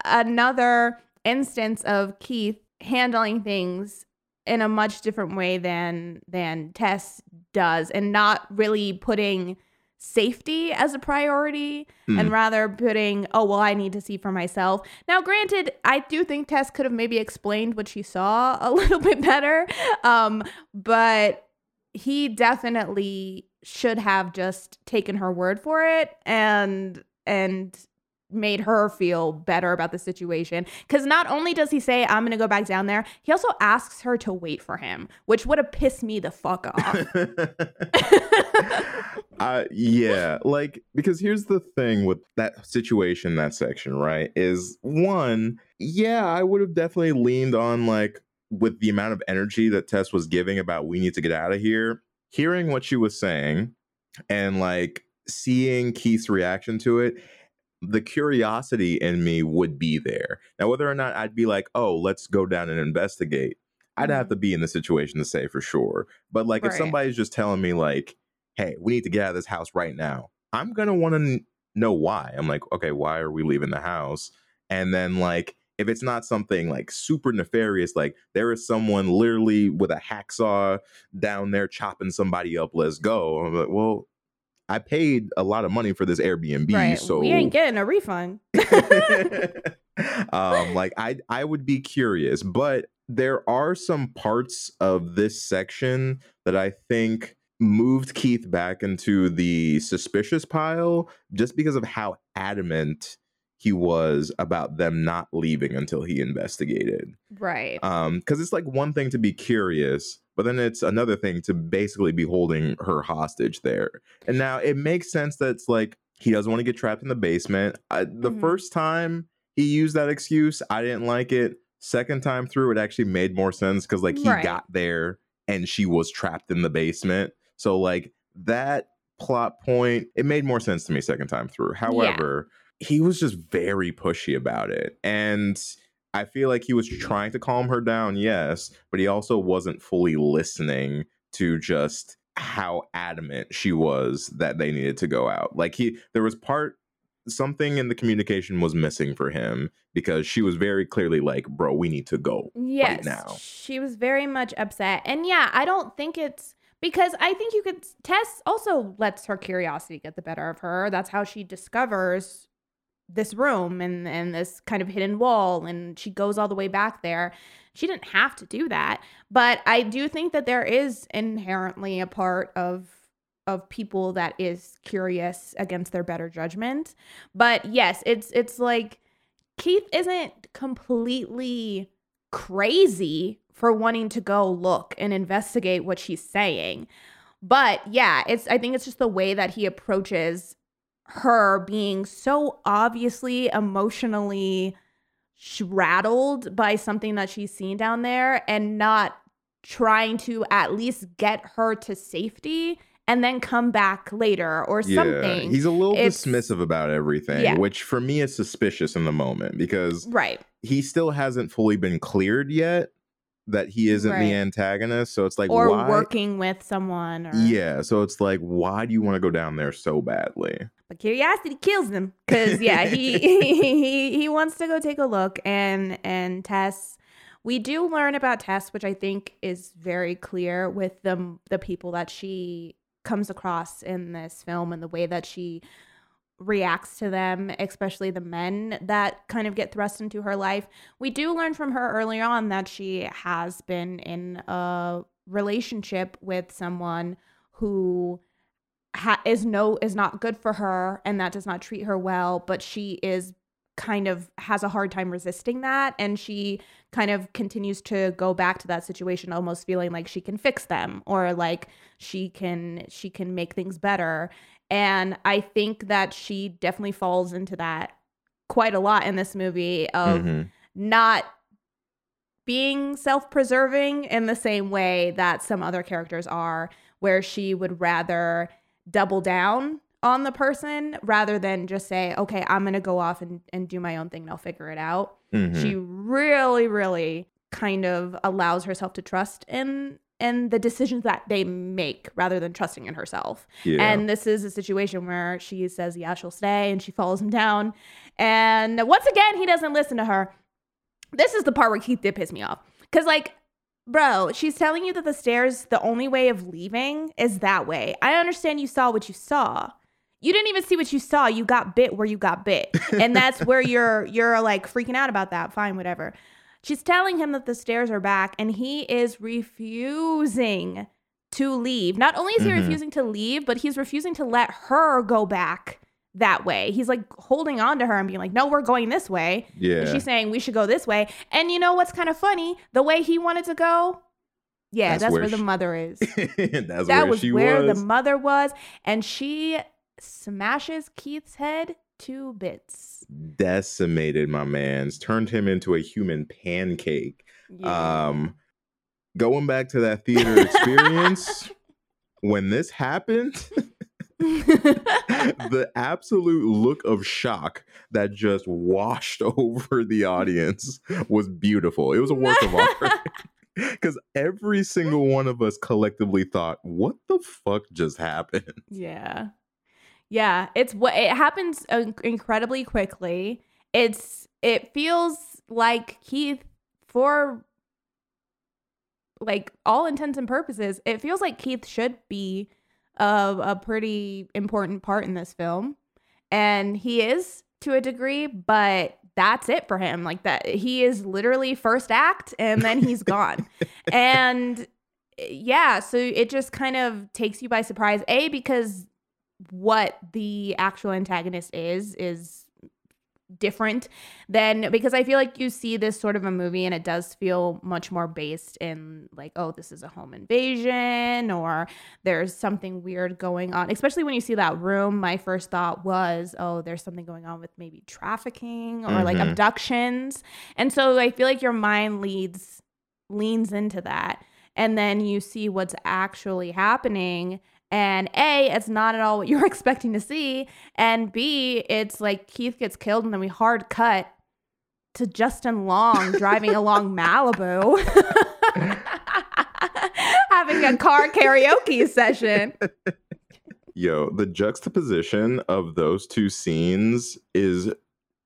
another instance of Keith handling things in a much different way than than Tess does and not really putting safety as a priority and Mm. rather putting oh well I need to see for myself. Now granted, I do think Tess could have maybe explained what she saw a little bit better. Um but he definitely should have just taken her word for it and and made her feel better about the situation because not only does he say i'm gonna go back down there he also asks her to wait for him which would have pissed me the fuck off uh, yeah, like because here's the thing with that situation, that section, right? Is one, yeah, I would have definitely leaned on like with the amount of energy that Tess was giving about we need to get out of here, hearing what she was saying and like seeing Keith's reaction to it, the curiosity in me would be there. Now, whether or not I'd be like, oh, let's go down and investigate, I'd have mm-hmm. to be in the situation to say for sure. But like, if somebody's just telling me, like, hey, we need to get out of this house right now, I'm gonna want to n- know why. I'm like, okay, why are we leaving the house? And then, like, if it's not something like super nefarious, like there is someone literally with a hacksaw down there chopping somebody up, let's go. I'm like, well, I paid a lot of money for this Airbnb, right so we ain't getting a refund. Um like i i would be curious but there are some parts of this section that i think moved keith back into the suspicious pile just because of how adamant he was about them not leaving until he investigated. Right. Um because it's like one thing to be curious but then it's another thing to basically be holding her hostage there and now it makes sense that it's like he doesn't want to get trapped in the basement I, the Mhm. first time he used that excuse i didn't like it second time through it actually made more sense because like he Right. got there and she was trapped in the basement so like that plot point it made more sense to me second time through however he was just very pushy about it and I feel like he was trying to calm her down, yes, but he also wasn't fully listening to just how adamant she was that they needed to go out. Like he there was part something in the communication was missing for him because she was very clearly like, "Bro, we need to go." yes now. she was very much upset and yeah i don't think it's because i think you could tess also lets her curiosity get the better of her that's how she discovers this room and and this kind of hidden wall and she goes all the way back there. She didn't have to do that but i do think that there is inherently a part of of people that is curious against their better judgment. But yes it's it's like keith isn't completely crazy for wanting to go look and investigate what she's saying. But yeah, it's I think it's just the way that he approaches her being so obviously emotionally rattled by something that she's seen down there and not trying to at least get her to safety and then come back later or something. He's a little It's- dismissive about everything, Yeah. which for me is suspicious in the moment because right. he still hasn't fully been cleared yet that he isn't Right. the antagonist. So it's like, or why? working with someone or Yeah. So it's like, why do you want to go down there so badly? But curiosity kills them. Because yeah he, he he wants to go take a look and and tess we do learn about tess which i think is very clear with the the people that she comes across in this film and the way that she reacts to them especially the men that kind of get thrust into her life. We do learn from her early on that she has been in a relationship with someone who ha- is no is not good for her and that does not treat her well but she is kind of has a hard time resisting that and she kind of continues to go back to that situation almost feeling like she can fix them or like she can she can make things better and i think that she definitely falls into that quite a lot in this movie of Mhm. not being self-preserving in the same way that some other characters are where she would rather double down on the person rather than just say okay i'm gonna go off and, and do my own thing and i'll figure it out Mhm. she really really kind of allows herself to trust in in the decisions that they make rather than trusting in herself yeah. and this is a situation where she says, yeah, she'll stay, and she follows him down. And once again, he doesn't listen to her. This is the part where Keith did piss me off. Because, like, bro, she's telling you that the stairs, the only way of leaving is that way. I understand you saw what you saw. You didn't even see what you saw. You got bit where you got bit. And that's where you're you're like freaking out about that. Fine, whatever. She's telling him that the stairs are back, and he is refusing to leave. Not only is he Mhm. refusing to leave, but he's refusing to let her go back that way. He's like holding on to her and being like, "No, we're going this way." yeah. And she's saying we should go this way. And you know what's kind of funny? The way he wanted to go, yeah, That's that's, where where, the mother is. That's that where was she where was. the mother was, and she smashes Keith's head to bits. Decimated my man's, turned him into a human pancake. Yeah. Um, going back to that theater experience, when this happened, the absolute look of shock that just washed over the audience was beautiful. It was a work of art. Because every single one of us collectively thought, what the fuck just happened? Yeah. Yeah, it's what it happens uh, incredibly quickly. It's it feels like Keith for like all intents and purposes, it feels like Keith should be a, a pretty important part in this film. And he is to a degree, but that's it for him. Like that he is literally first act and then he's gone. and yeah, so it just kind of takes you by surprise. A because what the actual antagonist is is different than because I feel like you see this sort of a movie and it does feel much more based in like oh this is a home invasion or there's something weird going on. Especially when you see that room my first thought was oh there's something going on with maybe trafficking or like Mhm. abductions. And so I feel like your mind leads leans into that. And then you see what's actually happening and A, it's not at all what you're expecting to see. And B, it's like Keith gets killed and then we hard cut to Justin Long driving along Malibu. Having a car karaoke session. Yo, the juxtaposition of those two scenes is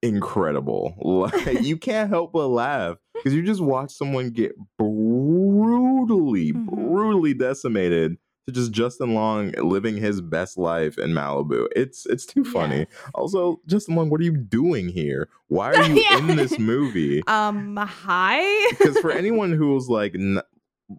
incredible. Like you can't help but laugh because you just watch someone get brutally, Mhm. brutally decimated to just Justin Long living his best life in Malibu. It's it's too funny. Yes. Also, Justin Long, what are you doing here? Why are you Yeah. in this movie? Um, hi. Because for anyone who was like. N-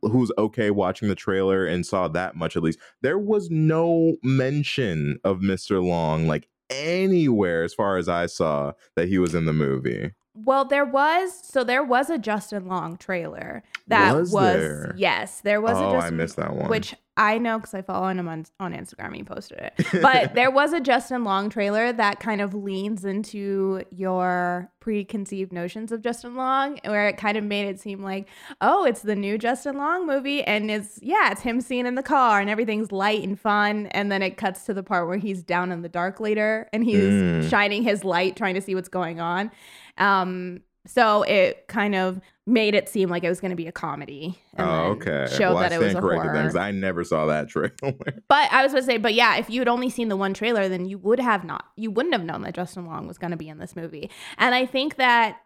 who's okay watching the trailer and saw that much at least there was no mention of mr long like anywhere as far as i saw that he was in the movie Well, there was so there was a Justin Long trailer that Was was, there? yes, there was oh a i Justin missed that one which I know because I follow him on, on Instagram. He posted it. But there was a Justin Long trailer that kind of leans into your preconceived notions of Justin Long, where it kind of made it seem like, oh, it's the new Justin Long movie. And it's, yeah, it's him seen in the car and everything's light and fun. And then it cuts to the part where he's down in the dark later and he's Mm. shining his light, trying to see what's going on. Um, so it kind of made it seem like it was going to be a comedy. and oh, okay. Showed well, that I it was a corrected then horror. because I never saw that trailer. But I was going to say, but yeah, if you had only seen the one trailer, then you would have not, you wouldn't have known that Justin Long was going to be in this movie. And I think that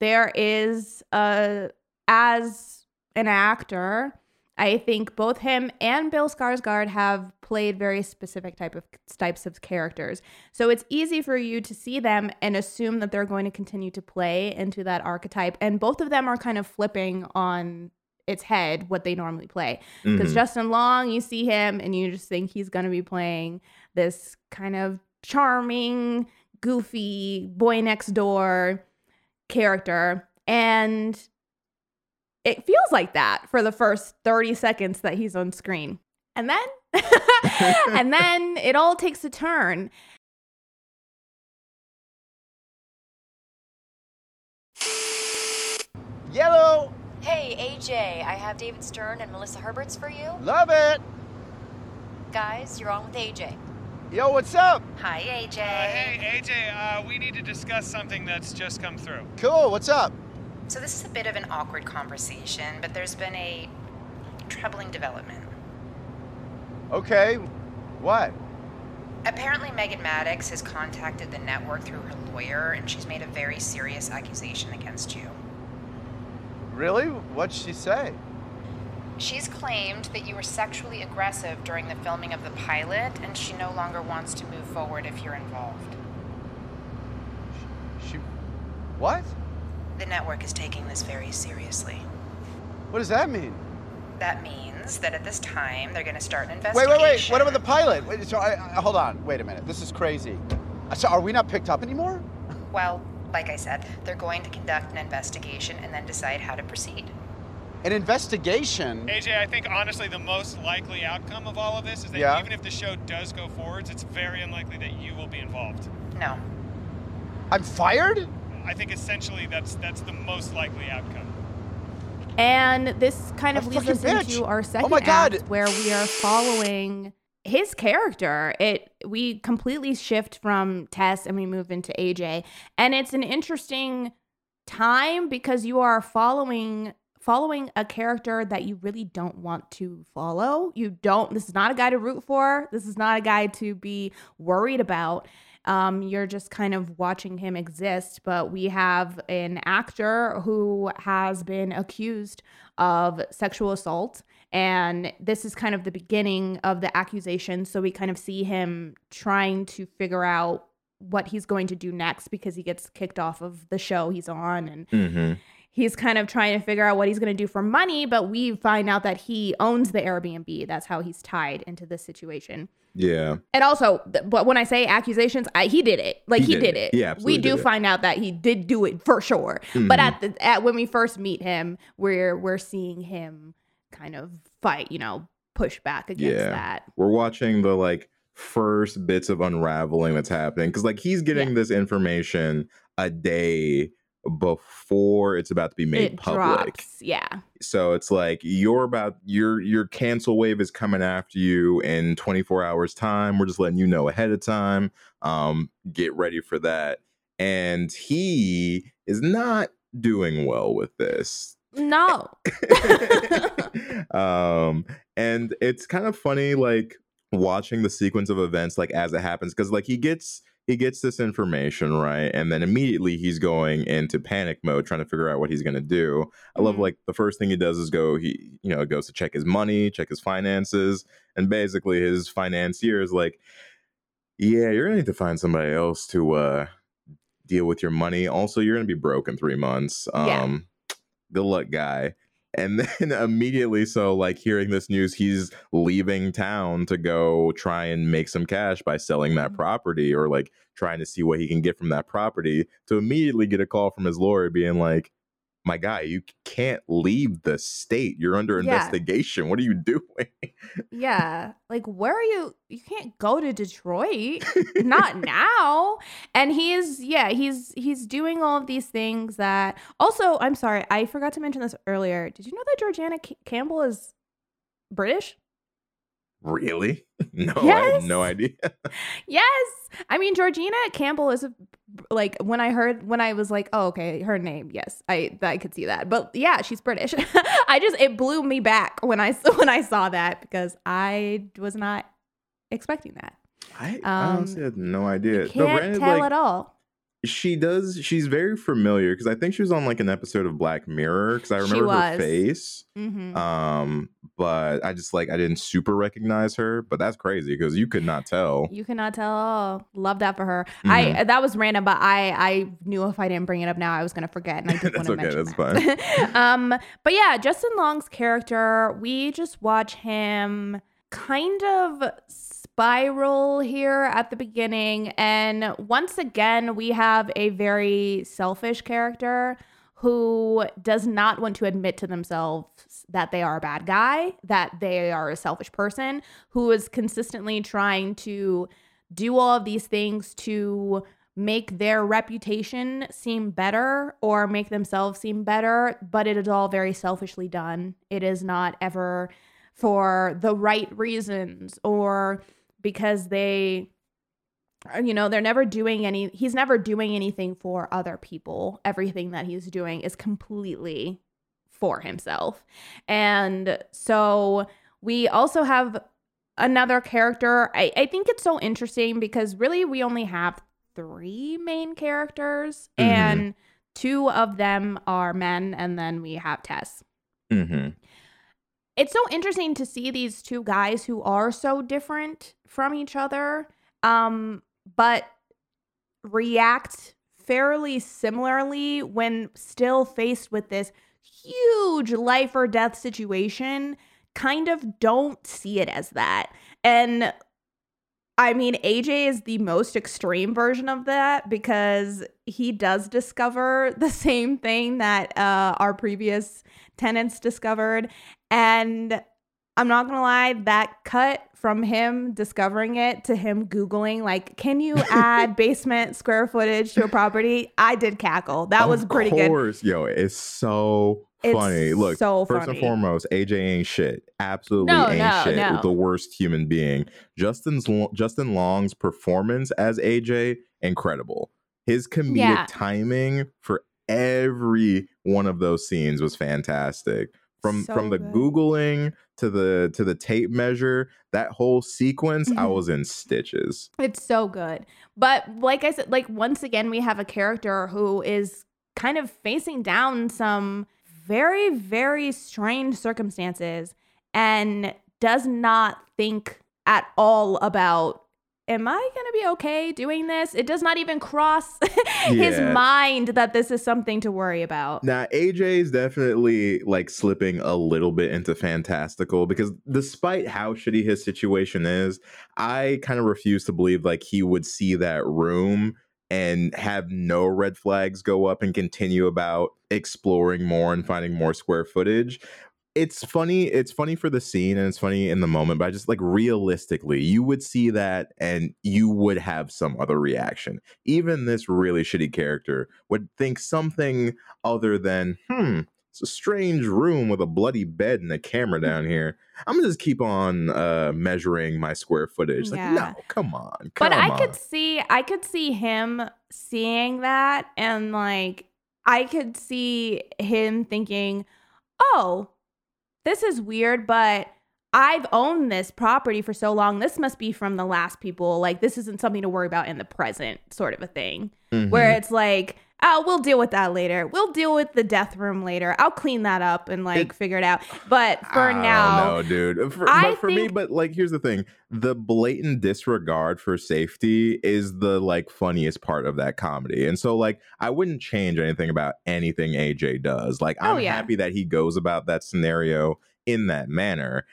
there is a, as an actor, I think both him and Bill Skarsgård have played very specific type of types of characters. So it's easy for you to see them and assume that they're going to continue to play into that archetype. And both of them are kind of flipping on its head what they normally play. Because Mhm. Justin Long, you see him and you just think he's going to be playing this kind of charming, goofy boy next door character. And it feels like that for the first 30 seconds that he's on screen. And then and then it all takes a turn. Yellow! Hey, AJ, I have David Stern and Melissa Herberts for you. Love it! Guys, you're on with AJ. Yo, what's up? Hi, AJ. Uh, hey, AJ, uh, we need to discuss something that's just come through. Cool, what's up? So, this is a bit of an awkward conversation, but there's been a troubling development. Okay, what? Apparently, Megan Maddox has contacted the network through her lawyer, and she's made a very serious accusation against you. Really? What'd she say? She's claimed that you were sexually aggressive during the filming of the pilot, and she no longer wants to move forward if you're involved. She. What? The network is taking this very seriously. What does that mean? That means that at this time they're going to start an investigation. wait, wait. Wait! What about the pilot? Wait, so I, I, hold on. Wait a minute. This is crazy. So are we not picked up anymore? Well, like I said, they're going to conduct an investigation and then decide how to proceed. An investigation? AJ, I think honestly the most likely outcome of all of this is that Yeah. even if the show does go forwards, it's very unlikely that you will be involved. No. I'm fired? I think essentially that's that's the most likely outcome. And this kind of A leads us bitch. into our Oh second my God. act where we are following his character. It we completely shift from Tess and we move into AJ. And it's an interesting time because you are following following a character that you really don't want to follow. You don't this is not a guy to root for. This is not a guy to be worried about. Um, you're just kind of watching him exist, but we have an actor who has been accused of sexual assault. And this is kind of the beginning of the accusation. So we kind of see him trying to figure out what he's going to do next because he gets kicked off of the show he's on. And hmm he's kind of trying to figure out what he's going to do for money. But we find out that he owns the Airbnb. That's how he's tied into this situation. Yeah. And also, but when I say accusations, I, he did it. Like He he, did did, it. it. Absolutely we do find out that he did do it for sure. But Mhm. at the at when we first meet him, we're we're seeing him kind of fight, you know, push back against Yeah. that. We're watching the like first bits of unraveling that's happening because like he's getting Yeah. this information a day before it's about to be made it public. drops. Yeah. So it's like you're about your your cancel wave is coming after you in 24 hours time. We're just letting you know ahead of time. Um, get ready for that. And he is not doing well with this. No. um, and it's kind of funny, like watching the sequence of events, like as it happens, because like he gets he gets this information right, and then immediately he's going into panic mode, trying to figure out what he's gonna do. I love Mhm. like the first thing he does is go he you know goes to check his money, check his finances, and basically his financier is like, yeah, you're gonna need to find somebody else to uh deal with your money. Also, you're gonna be broke in three months. Yeah. Um, good luck, guy. And then immediately, so like hearing this news, he's leaving town to go try and make some cash by selling that Mhm. property or like trying to see what he can get from that property to immediately get a call from his lawyer being like, my guy, you can't leave the state. You're under Yeah. investigation. What are you doing? Yeah. Like, where are you? You can't go to Detroit. Not now. And he's, yeah, he's he's doing all of these things that. Also, I'm sorry, I forgot to mention this earlier. Did you know that Georgiana C- Campbell is British? Really? No, I Yes. had no idea. Yes. I mean, Georgina Campbell is a, like when I heard when I was like, oh, okay, her name. Yes, I I could see that. But yeah, she's British. I just it blew me back when I when I saw that because I was not expecting that. I, I Um, honestly had no idea. Can't Though granted, tell like, at all. She does. She's very familiar because I think she was on like an episode of Black Mirror because I remember her face. hmm Um, but I just like I didn't super recognize her. But that's crazy because you could not tell. You cannot tell. Love that for her. Mm-hmm. I that was random, but I I knew if I didn't bring it up now, I was gonna forget, and I did want That's to okay, mention that's that. um, but yeah, Justin Long's character, we just watch him kind of spiral here at the beginning, and once again, we have a very selfish character who does not want to admit to themselves that they are a bad guy, that they are a selfish person, who is consistently trying to do all of these things to make their reputation seem better or make themselves seem better, but it is all very selfishly done. It is not ever for the right reasons or because they uh, you know they're never doing any he's never doing anything for other people. Everything that he's doing is completely for himself. And so we also have another character. I, I think it's so interesting because really we only have three main characters Mhm. and two of them are men and then we have tess. Hmm it's so interesting to see these two guys who are so different from each other um but react fairly similarly when still faced with this huge life or death situation kind of don't see it as that and I mean, AJ is the most extreme version of that because he does discover the same thing that uh, our previous tenants discovered. And I'm not gonna lie, that cut from him discovering it to him Googling, like, can you add basement square footage to a property? I did cackle. That was pretty Of good. course, yo, it's so It's funny. Look, so first funny. and foremost, AJ ain't shit. Absolutely No, ain't no, shit. no. The worst human being. Justin's Justin Long's performance as AJ incredible. His comedic Yeah. timing for every one of those scenes was fantastic. From So from the good. googling to the to the tape measure, that whole sequence, I was in stitches. It's so good. But like I said, like once again, we have a character who is kind of facing down some very, very strange circumstances and does not think at all about, am I going to be okay doing this? It does not even cross his Yeah. mind that this is something to worry about. Now AJ's definitely like slipping a little bit into fantastical because despite how shitty his situation is, I kind of refuse to believe like he would see that room and have no red flags go up and continue about exploring more and finding more square footage. It's funny, it's funny for the scene and it's funny in the moment, but I just like realistically, you would see that and you would have some other reaction. Even this really shitty character would think something other than, hmm, it's a strange room with a bloody bed and a camera down here. I'm gonna just keep on uh measuring my square footage. Like, Yeah. no, come on. Come but I on. could see I could see him seeing that and like I could see him thinking, "Oh, this is weird, but I've owned this property for so long. This must be from the last people. Like this isn't something to worry about in the present, sort of a thing." Where Mhm. it's like, "Oh, we'll deal with that later. We'll deal with the death room later. I'll clean that up and like It- figure it out." But for oh, I now, don't dude. For, I but for me, but like, here's the thing: the blatant disregard for safety is the like funniest part of that comedy, and so like, I wouldn't change anything about anything AJ does. Like, Oh, I'm yeah. happy that he goes about that scenario in that manner.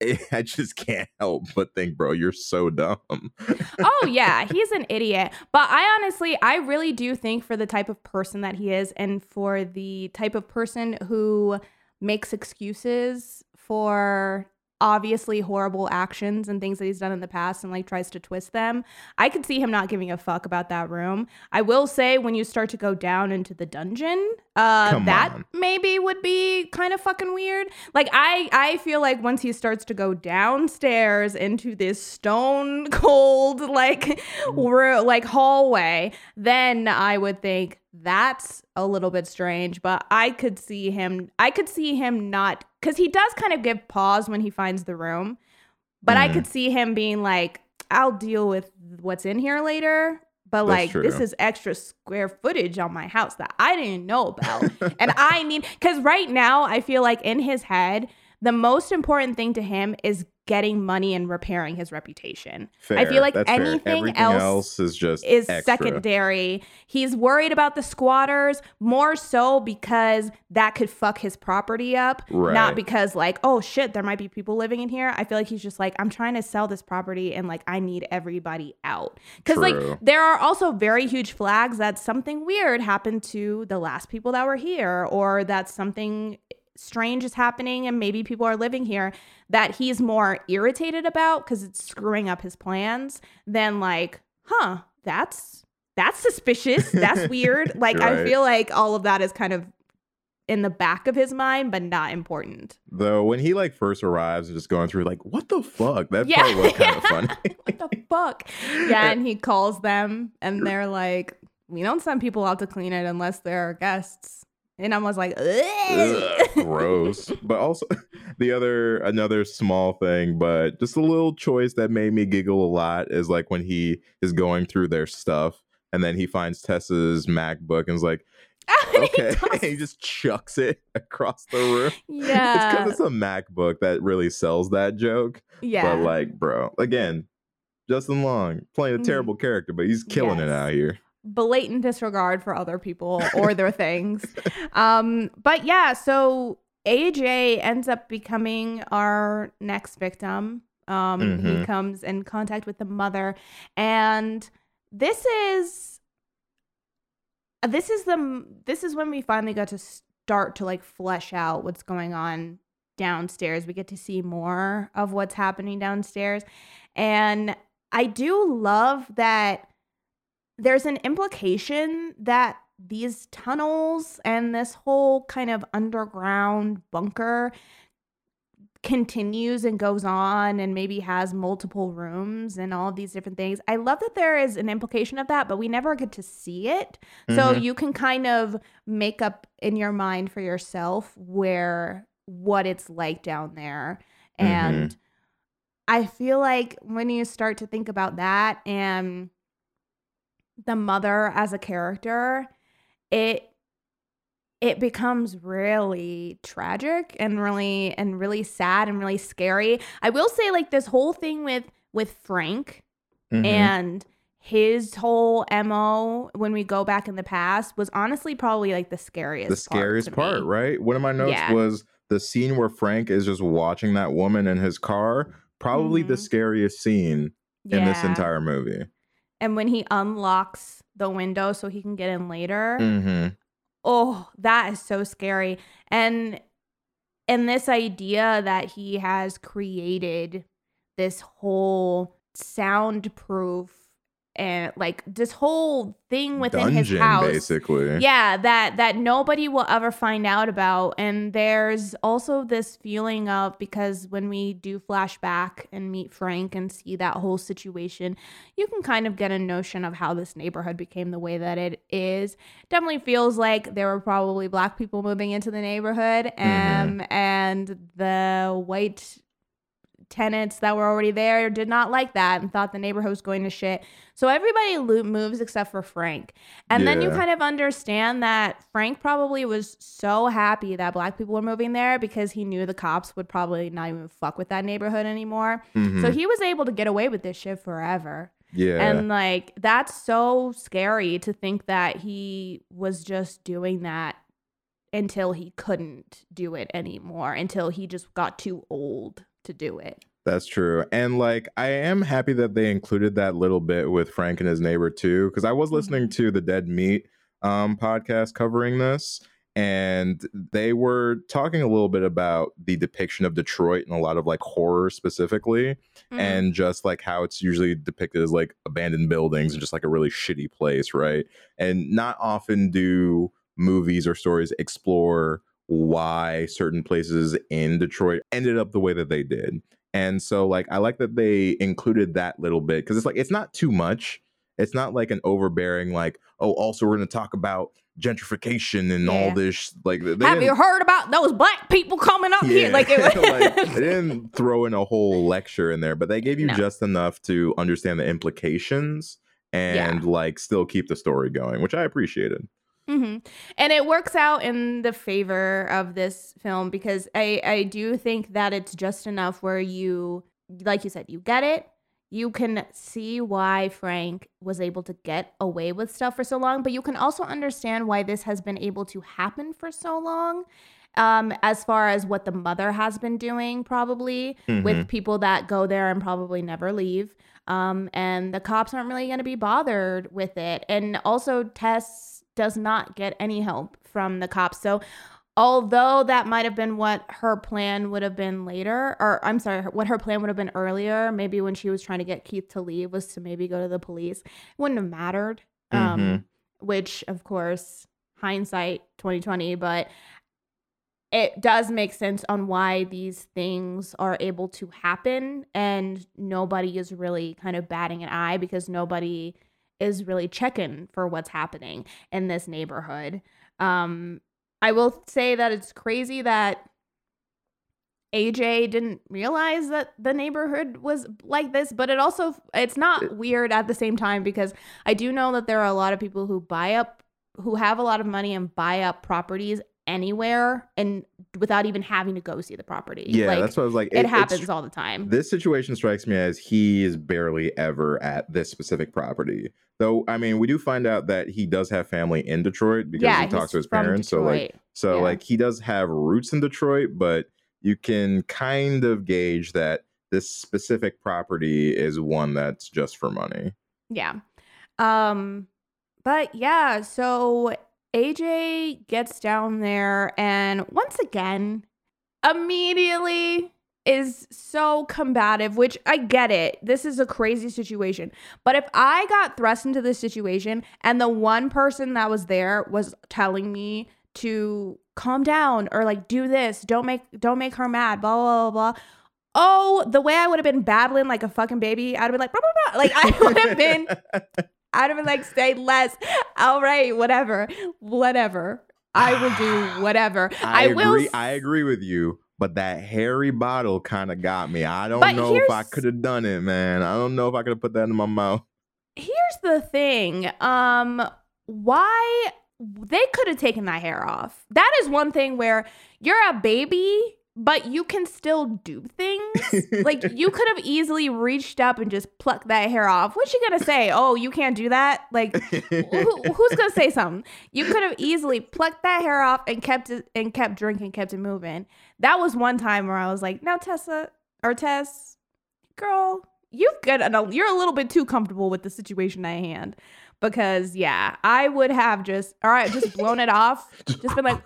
Eh, I just can't help but think, bro, you're so dumb. oh yeah, he's an idiot. But I honestly, I really do think for the type of person that he is, and for the type of person who makes excuses for obviously horrible actions and things that he's done in the past and like tries to twist them. I could see him not giving a fuck about that room. I will say when you start to go down into the dungeon, uh that on. maybe would be kind of fucking weird. Like I I feel like once he starts to go downstairs into this stone cold like ro- like hallway, then I would think that's a little bit strange, but I could see him I could see him not cuz he does kind of give pause when he finds the room. But I Mhm. could see him being like I'll deal with what's in here later. But That's like this is extra square footage on my house that I didn't know about. and I need cuz right now I feel like in his head the most important thing to him is getting money and repairing his reputation. I feel like that's anything Everything else is just is extra. secondary. He's worried about the squatters more so because that could fuck his property up, Right. not because like, oh shit, there might be people living in here. I feel like he's just like, I'm trying to sell this property and like I need everybody out. Cuz like there are also very huge flags that something weird happened to the last people that were here or that something strange is happening and maybe people are living here that he's more irritated about because it's screwing up his plans than like, huh, that's that's suspicious. That's weird. Like I feel like all of that is kind of in the back of his mind, but not important. Though when he like first arrives and just going through like, what the fuck? That Yeah. part was kind of funny. what the fuck? Yeah, and he calls them and they're like, we don't send people out to clean it unless they're guests. And I was like, Ugh, gross. But also the other another small thing, but just a little choice that made me giggle a lot is like when he is going through their stuff and then he finds Tess's MacBook and is like, And he okay, he just chucks it across the room. Yeah, it's because it's a MacBook that really sells that joke. yeah. But like, bro, again, Justin Long playing a Mm. terrible character, but he's killing it out here. Blatant disregard for other people or their things. Um, but yeah, so AJ ends up becoming our next victim. Um, He Mhm. comes in contact with the mother, and this is this is the this is when we finally got to start to like flesh out what's going on downstairs. We get to see more of what's happening downstairs, and I do love that there's an implication that these tunnels and this whole kind of underground bunker continues and goes on and maybe has multiple rooms and all of these different things. I love that there is an implication of that, but we never get to see it. So Mhm. you can kind of make up in your mind for yourself where what it's like down there. Mhm. And I feel like when you start to think about that and the mother as a character, it it becomes really tragic and really and really sad and really scary. I will say like this whole thing with with Frank Mhm. and his whole MO when we go back in the past was honestly probably like the scariest the scariest part, part, right? One of my notes Yeah. was the scene where Frank is just watching that woman in his car. Probably the Mhm. scariest scene in this entire movie. And when he unlocks the window so he can get in later. hmm Oh, that is so scary. And and this idea that he has created this whole soundproof and like this whole thing within his house. basically. Yeah, that that nobody will ever find out about. And there's also this feeling of because when we do flashback and meet Frank and see that whole situation, you can kind of get a notion of how this neighborhood became the way that it is. Definitely feels like there were probably black people moving into the neighborhood, um, and the white tenants that were already there did not like that and thought the neighborhood was going to shit. So everybody moves except for Frank. And then you kind of understand that Frank probably was so happy that black people were moving there because he knew the cops would probably not even fuck with that neighborhood anymore. So Mhm. he was able to get away with this shit forever. yeah. And like that's so scary to think that he was just doing that until he couldn't do it anymore, until he just got too old to do it. That's true. And like I am happy that they included that little bit with Frank and his neighbor too cuz I was listening to the Dead Meat um podcast covering this and they were talking a little bit about the depiction of Detroit and a lot of like horror specifically Mhm. and just like how it's usually depicted as like abandoned buildings and just like a really shitty place, right? And not often do movies or stories explore why certain places in Detroit ended up the way that they did. And so like I like that they included that little bit cuz it's like it's not too much. It's not like an overbearing like, oh, also we're going to talk about gentrification and all this like they Have you heard about those black people coming up here? Like, it, like, they didn't throw in a whole lecture in there, but they gave you No. just enough to understand the implications and like still keep the story going, which I appreciated. Hmm And it works out in the favor of this film because I, I do think that it's just enough where you, like you said, you get it. You can see why Frank was able to get away with stuff for so long, but you can also understand why this has been able to happen for so long. Um, as far as what the mother has been doing, probably with people that go there and probably never leave. Um, and the cops aren't really going to be bothered with it. And also, Tess does not get any help from the cops. So, although that might have been what her plan would have been later, or I'm sorry, what her plan would have been earlier, maybe when she was trying to get Keith to leave, was to maybe go to the police, it wouldn't have mattered. Um, which, of course, hindsight 2020, but it does make sense on why these things are able to happen and nobody is really kind of batting an eye because nobody is really checking for what's happening in this neighborhood. Um i will say that it's crazy that AJ didn't realize that the neighborhood was like this, but it also it's not weird at the same time because I do know that there are a lot of people who buy up who have a lot of money and buy up properties anywhere and without even having to go see the property. Yeah, Like, that's what I was like. it, it's happens all the time. This situation strikes me as he is barely ever at this specific property. Though, I mean, we do find out that he does have family in Detroit because yeah, he talks to his parents. So, like, so Yeah. like he does have roots in Detroit, but you can kind of gauge that this specific property is one that's just for money. Yeah. Um but yeah, so AJ gets down there and once again immediately is so combative, which I get it. This is a crazy situation. But if I got thrust into this situation and the one person that was there was telling me to calm down or like do this, don't make don't make her mad, blah blah blah blah. Oh, the way I would have been babbling like a fucking baby, I'd have been like, blah, blah, blah. like I would have been I'd have been like, say less. All right, whatever, whatever. I will do whatever. I, I, will. agree. s- I agree with you, but that hairy bottle kind of got me. I don't But know if I could have done it, man. I don't know if I could have put that in my mouth. Here's the thing. Um, why they could have taken that hair off. That is one thing where you're a baby, but you can still do things. like you could have easily reached up and just plucked that hair off. What's she gonna say? Oh, you can't do that. Like who, who's gonna say something? You could have easily plucked that hair off and kept it and kept drinking, kept it moving. That was one time where I was like, "Now Tessa or Tess, girl, you've got a, you're a little bit too comfortable with the situation at hand." Because yeah, I would have just all right, just blown it off, just been like,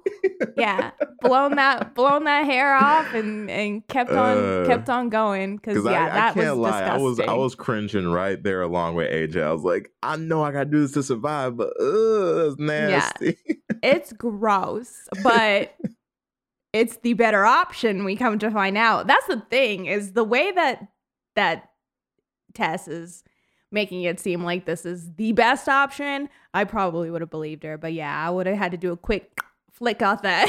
yeah, blown that blown that hair off and and kept on Uh, kept on going. Because yeah, I, I that can't was lie, I was I was cringing right there along with AJ. I was like, I know I gotta do this to survive, but uh, that's nasty. it's gross, but it's the better option. We come to find out. That's the thing is the way that that Tess is making it seem like this is the best option. I probably would have believed her, but yeah, I would have had to do a quick flick off that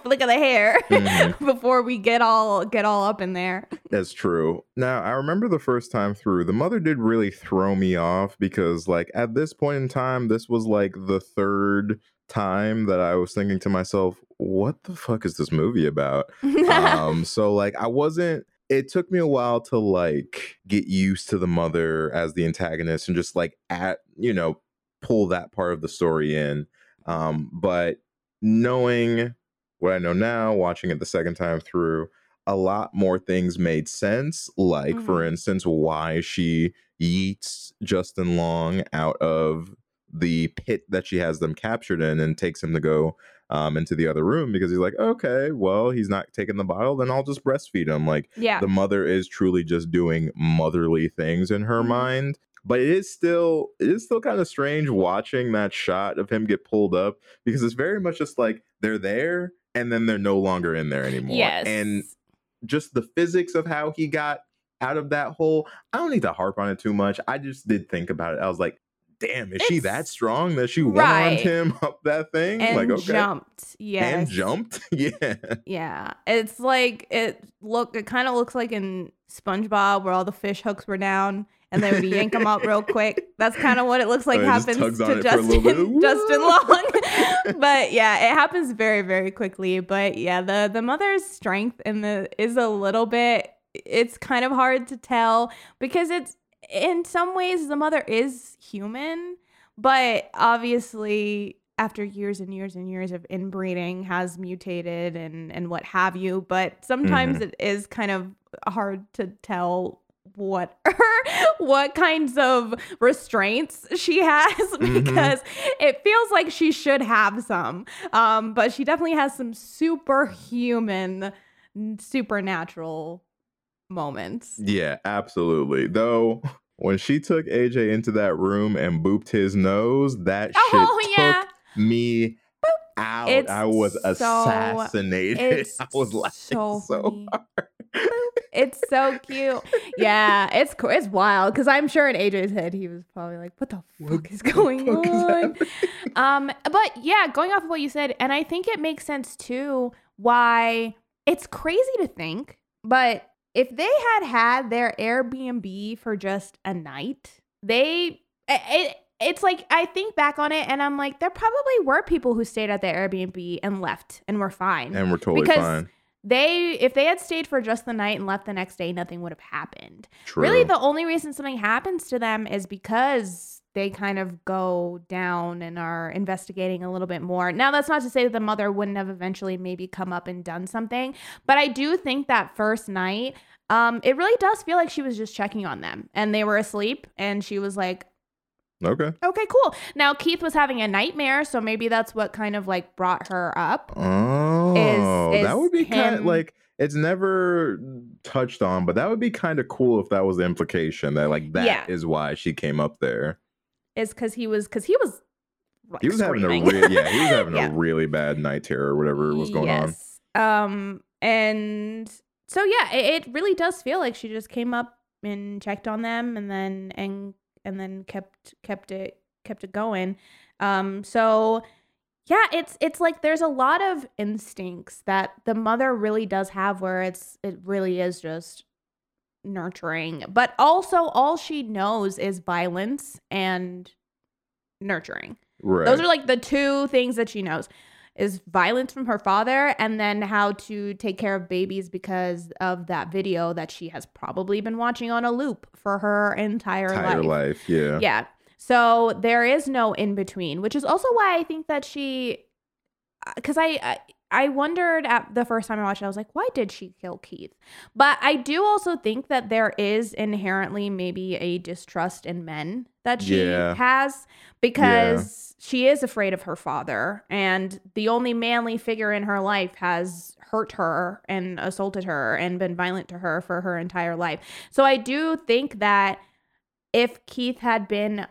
flick of the hair Mhm. before we get all get all up in there. That's true. Now, I remember the first time through, the mother did really throw me off because, like, at this point in time, this was like the third time that I was thinking to myself, what the fuck is this movie about? um, so, like, I wasn't. It took me a while to like get used to the mother as the antagonist and just like at you know pull that part of the story in. Um, but knowing what I know now, watching it the second time through, a lot more things made sense. Like, Mm-hmm. for instance, why she yeets Justin Long out of the pit that she has them captured in and takes him to go um, into the other room because he's like, okay, well, he's not taking the bottle, then I'll just breastfeed him. Like, Yeah. the mother is truly just doing motherly things in her Mhm. mind. But it is still it is still kind of strange watching that shot of him get pulled up because it's very much just like they're there and then they're no longer in there anymore. yes. And just the physics of how he got out of that hole, I don't need to harp on it too much. I just did think about it. I was like, damn, is she that strong that she Right. him up that thing? and like, okay. jumped. Yeah. And jumped? yeah. Yeah, it's like it look. It kind of looks like in SpongeBob where all the fish hooks were down and they would yank them up real quick. That's kind of what it looks like Oh, just happens to it for a little Justin. Justin Long. but yeah, it happens very very quickly. But yeah, the the mother's strength in the is a little bit. It's kind of hard to tell because it's in some ways the mother is human, but obviously after years and years and years of inbreeding has mutated and and what have you but sometimes Mhm. it is kind of hard to tell what what kinds of restraints she has Mhm. because it feels like she should have some um but she definitely has some superhuman supernatural moments Yeah, absolutely. Though when she took AJ into that room and booped his nose, that Oh, shit yeah. took me out. It's I was so- assassinated. I was laughing so so, hard. It's so cute. Yeah, it's it's wild because I'm sure in AJ's head he was probably like, "What the fuck is going fuck on?" happening? um, but yeah, going off of what you said, and I think it makes sense too. Why it's crazy to think, but if they had had their Airbnb for just a night, they it, it it's like I think back on it and I'm like, there probably were people who stayed at the Airbnb and left and were fine And we're totally because fine. they if they had stayed for just the night and left the next day nothing would have happened True. really the only reason something happens to them is because they kind of go down and are investigating a little bit more now that's not to say that the mother wouldn't have eventually maybe come up and done something but i do think that first night um it really does feel like she was just checking on them and they were asleep and she was like okay. okay cool now keith was having a nightmare so maybe that's what kind of like brought her up Oh, is that would be kind of like it's never touched on, but that would be kind of cool if that was the implication that like that is Yeah. why she came up there. Is because he was because he was like, He was having a screaming. real yeah, he was having Yeah. a really bad night terror or whatever was going on. Um, and so yeah, it, it really does feel like she just came up and checked on them, and then and and then kept kept it kept it going. Um, so yeah, it's it's like there's a lot of instincts that the mother really does have, where it's it really is just nurturing, but also all she knows is violence and nurturing. Right. Those are like the two things that she knows is violence from her father and then how to take care of babies because of that video that she has probably been watching on a loop for her entire, entire life. life. Yeah. Yeah. So there is no in between, which is also why I think that she cuz I, I I wondered at the first time I watched it I was like why did she kill Keith? But I do also think that there is inherently maybe a distrust in men that she Yeah. has because she is afraid of her father and the only manly figure in her life has hurt her and assaulted her and been violent to her for her entire life. So I do think that if Keith had been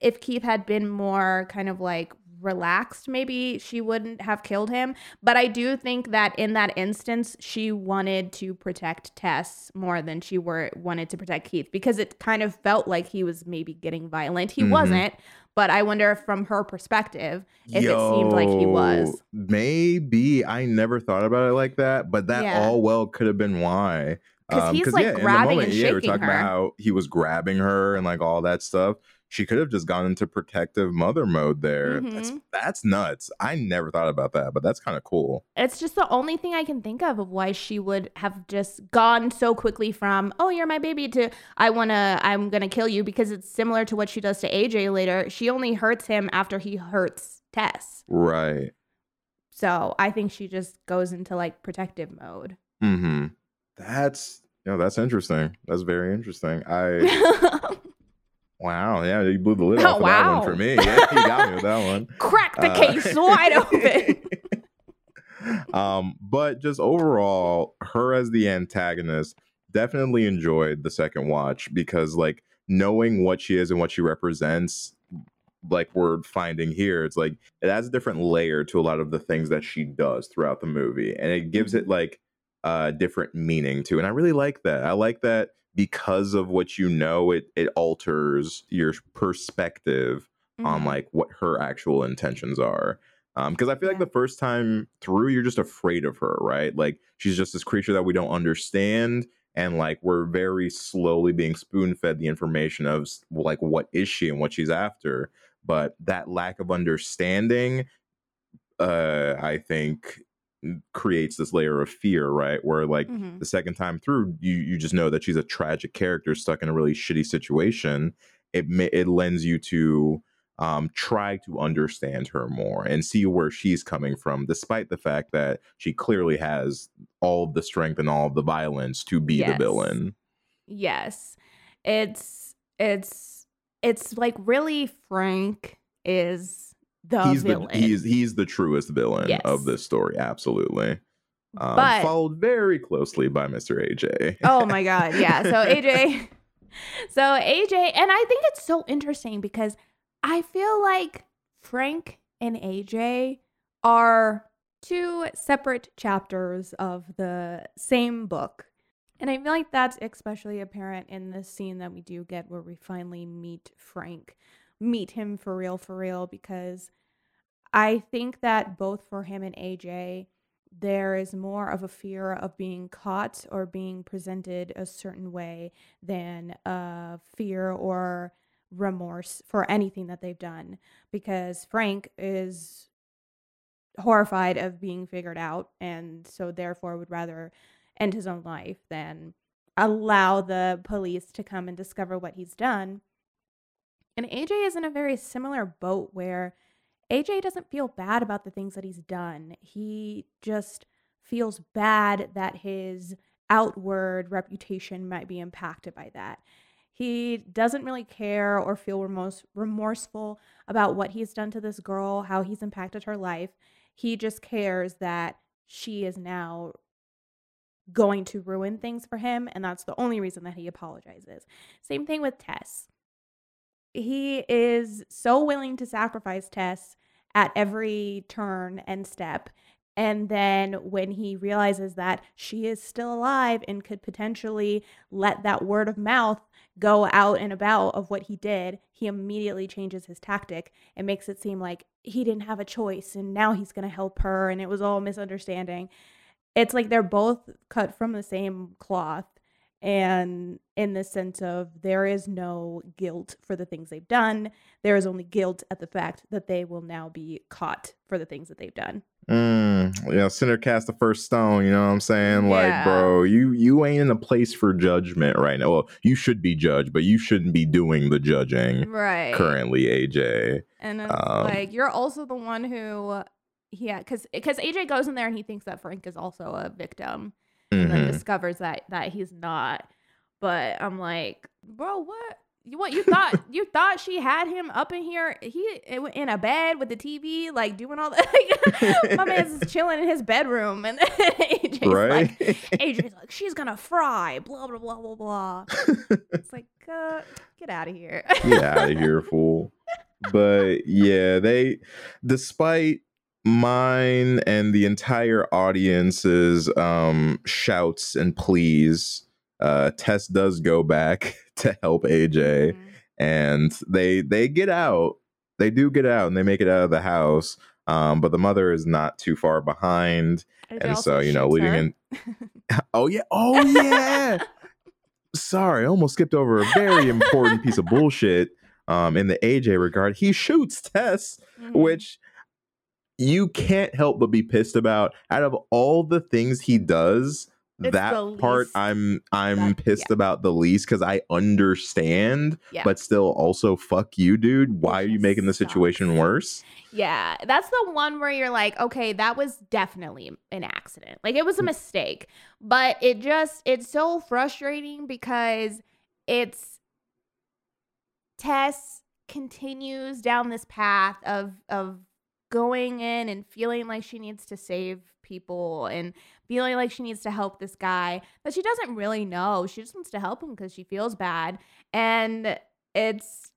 if Keith had been more kind of like relaxed maybe she wouldn't have killed him but i do think that in that instance she wanted to protect tess more than she were wanted to protect keith because it kind of felt like he was maybe getting violent he Mhm. wasn't but i wonder if from her perspective if it seemed like he was Maybe I never thought about it like that, but that Yeah. all well could have been why. 'Cause he's, like, in the grabbing and yeah, we're shaking talking her. about how he was grabbing her and like all that stuff. She could have just gone into protective mother mode there. That's Mhm. that's nuts. I never thought about that, but that's kind of cool. it's just the only thing I can think of of why she would have just gone so quickly from "Oh, you're my baby" to "I wanna, I'm gonna kill you" because it's similar to what she does to AJ later. She only hurts him after he hurts Tess, Right. so I think she just goes into like protective mode. Mm-hmm. That's you know, that's interesting. That's very interesting. I wow, yeah, you blew the lid Oh, off of that one for me. Yeah, you got me with that one. Crack the Uh, case wide open. um, but just overall, her as the antagonist, definitely enjoyed the second watch because like knowing what she is and what she represents, like we're finding here, it's like it adds a different layer to a lot of the things that she does throughout the movie, and it gives it like a different meaning to. And I really like that. I like that because of what you know, it it alters your perspective on Mhm. like what her actual intentions are. Um, because I feel like the first time through, you're just afraid of her, right? Like she's just this creature that we don't understand, and like we're very slowly being spoon fed the information of like what is she and what she's after. But that lack of understanding, uh, I think, creates this layer of fear, right? Where like Mhm. the second time through, you you just know that she's a tragic character stuck in a really shitty situation. It it lends you to um, try to understand her more and see where she's coming from, despite the fact that she clearly has all of the strength and all of the violence to be the villain. Yes. It's it's it's like really Frank is the he's villain. the he's he's the truest villain Yes. of this story, absolutely. Um, But- followed very closely by Mr. AJ. oh my god, yeah. So AJ So AJ and I think it's so interesting because I feel like Frank and AJ are two separate chapters of the same book. And I feel like that's especially apparent in the scene that we do get where we finally meet Frank, meet him for real, for real, because I think that both for him and AJ, there is more of a fear of being caught or being presented a certain way than a fear or remorse for anything that they've done. Because Frank is horrified of being figured out and so therefore would rather end his own life than allow the police to come and discover what he's done. And AJ is in a very similar boat where AJ doesn't feel bad about the things that he's done. He just feels bad that his outward reputation might be impacted by that. He doesn't really care or feel remorse- remorseful about what he's done to this girl, how he's impacted her life. He just cares that she is now going to ruin things for him, and that's the only reason that he apologizes. Same thing with Tess. He is so willing to sacrifice Tess at every turn and step. And then when he realizes that she is still alive and could potentially let that word of mouth go out and about of what he did, he immediately changes his tactic and makes it seem like he didn't have a choice and now he's going to help her and it was all misunderstanding. It's like they're both cut from the same cloth and in the sense of there is no guilt for the things they've done. There is only guilt at the fact that they will now be caught for the things that they've done. Mm, yeah, sinner cast the first stone. You know what I'm saying? Like, Yeah. bro, you you ain't in a place for judgment right now. Well, you should be judged, but you shouldn't be doing the judging Right. currently, AJ. And Um, like you're also the one who yeah, cuz cuz AJ goes in there and he thinks that Frank is also a victim and then Mhm. discovers that that he's not. But I'm like, "Bro, what? You what you thought you thought she had him up in here he in a bed with the TV like doing all that like, my man's chilling in his bedroom and AJ's Right? like AJ's like she's gonna fry blah blah blah blah blah it's like uh, get out of here Get out of here, fool. But yeah, they, despite mine and the entire audience's um, shouts and pleas, uh, Tess does go back to help AJ, Mhm. and they they get out. They do get out, and they make it out of the house. Um, but the mother is not too far behind, AJ and so you know, leading in. Oh yeah! Oh yeah! Sorry, I almost skipped over a very important piece of bullshit. Um, in the AJ regard, he shoots Tess, Mhm. which you can't help but be pissed about. Out of all the things he does, It's that part I'm I'm that- pissed about the least because I understand, Yeah. but still also fuck you, dude. Why are you making the situation worse? Yeah, that's the one where you're like, okay, that was definitely an accident. Like it Mm. was a mistake. But it just it's so frustrating because it's Tess continues down this path of of going in and feeling like she needs to save people and feeling like she needs to help this guy that she doesn't really know. She just wants to help him because she feels bad. And it's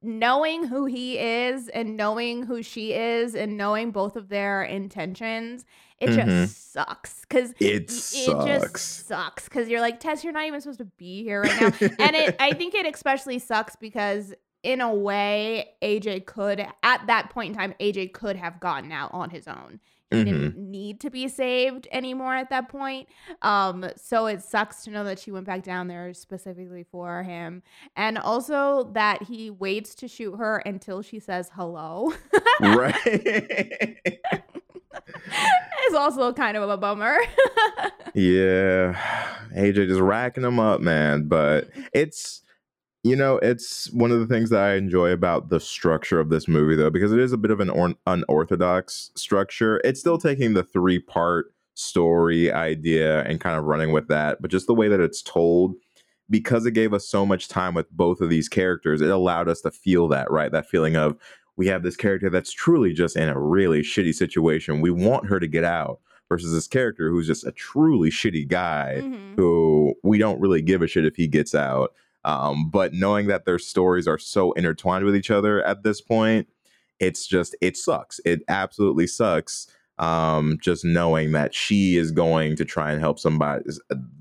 knowing who he is and knowing who she is and knowing both of their intentions, it Mhm. just sucks. Cause It it sucks. just sucks because you're like Tess, you're not even supposed to be here right now. and it, I think it especially sucks because in a way, AJ could at that point in time, AJ could have gotten out on his own. He didn't need to be saved anymore at that point. Um, so it sucks to know that she went back down there specifically for him, and also that he waits to shoot her until she says hello. right. is also kind of a bummer. Yeah, AJ just racking them up, man. But it's, you know, it's one of the things that I enjoy about the structure of this movie, though, because it is a bit of an or- unorthodox structure. It's still taking the three part story idea and kind of running with that, but just the way that it's told. Because it gave us so much time with both of these characters, it allowed us to feel that, right? That feeling of we have this character that's truly just in a really shitty situation. We want her to get out versus this character who's just a truly shitty guy Mhm. who we don't really give a shit if he gets out. Um, but knowing that their stories are so intertwined with each other at this point, it's just it sucks. It absolutely sucks. Um, just knowing that she is going to try and help somebody,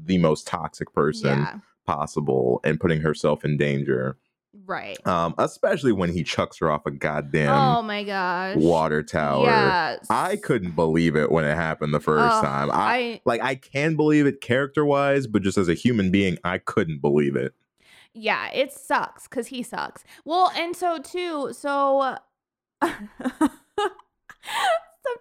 the most toxic person Yeah, possible, and putting herself in danger. right. Um, especially when he chucks her off a goddamn oh my gosh. water tower. Yeah. I couldn't believe it when it happened the first time. I, I like I can believe it character wise, but just as a human being, I couldn't believe it. Yeah, it sucks because he sucks. Well, and so too, so so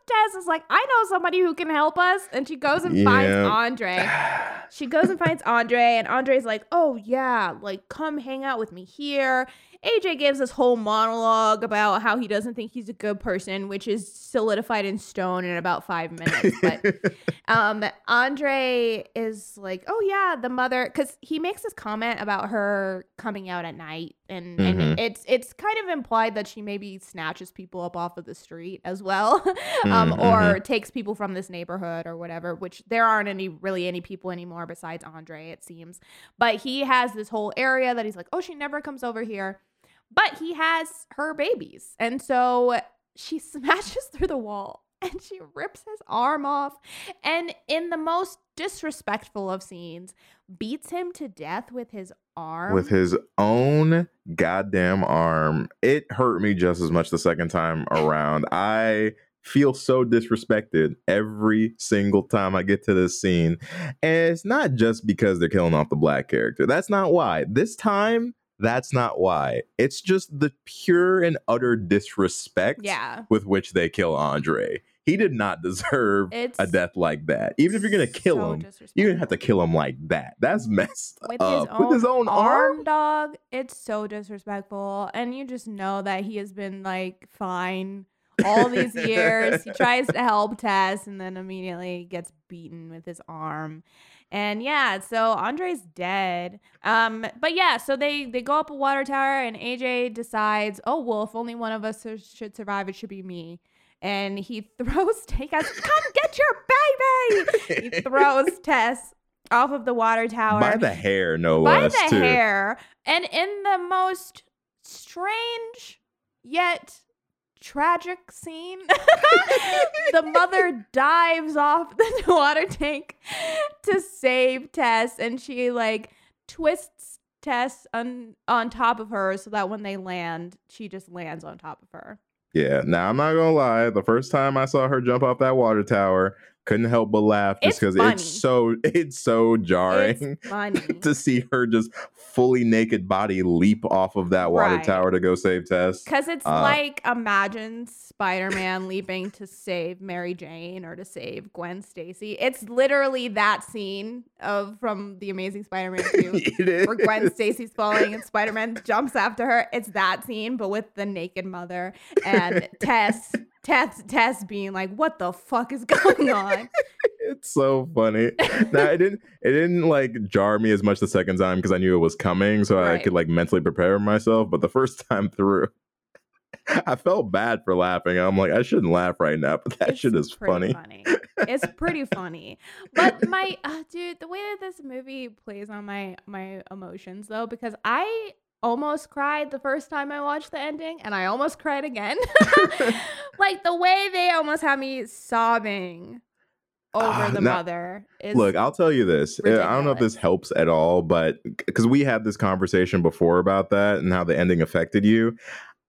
Tess is like, I know somebody who can help us, and she goes and finds Andre. She goes and finds Andre, and Andre's like, Oh yeah, like come hang out with me here. AJ gives this whole monologue about how he doesn't think he's a good person, which is solidified in stone in about five minutes. But um andre is like oh yeah the mother because he makes this comment about her coming out at night and, Mhm. and it's it's kind of implied that she maybe snatches people up off of the street as well um Mm, or takes people from this neighborhood or whatever which there aren't any really any people anymore besides andre it seems but he has this whole area that he's like oh she never comes over here but he has her babies and so she smashes through the wall and she rips his arm off and in the most disrespectful of scenes beats him to death with his arm with his own goddamn arm. It hurt me just as much the second time around. I feel so disrespected every single time I get to this scene. And it's not just because they're killing off the black character. That's not why. This time, that's not why. It's just the pure and utter disrespect yeah with which they kill Andre. He did not deserve it's a death like that. Even if you're gonna kill so him, you're gonna have to kill him like that. That's messed with up. his own, with his own arm. dog it's so disrespectful and you just know that he has been like fine all these years he tries to help tess and then immediately gets beaten with his arm and yeah so andre's dead um but yeah so they they go up a water tower and aj decides oh well if only one of us should survive it should be me and he throws goes come get your baby he throws tess off of the water tower By the hair, no by less. By the too. hair and in the most strange yet tragic scene the mother dives off the water tank to save tess and she like twists tess on on top of her so that when they land she just lands on top of her Yeah. Now I'm not gonna lie. The first time I saw her jump off that water tower, couldn't help but laugh just because funny. it's so it's so jarring It's to see her just fully naked body leap off of that water Right. tower to go save Tess. Because it's Uh, like imagine Spider Man leaping to save Mary Jane or to save Gwen Stacy. It's literally that scene of from the Amazing Spider Man 2 it is. where Gwen Stacy's falling and Spider Man jumps after her. It's that scene, but with the naked mother and Tess. Tess, Tess being like, "What the fuck is going on?" it's so funny. now it didn't it didn't like jar me as much the second time because I knew it was coming, so I could like mentally prepare myself. But the first time through, I felt bad for laughing. I'm like, I shouldn't laugh right now, but that It's shit is pretty funny. It's pretty funny. But my uh, dude, the way that this movie plays on my my emotions though, because I almost cried the first time I watched the ending, and I almost cried again. like the way they almost had me sobbing over Ah, the now- monder. Is, Look, I'll tell you this. uh, I don't know if this helps at all, but because we had this conversation before about that and how the ending affected you,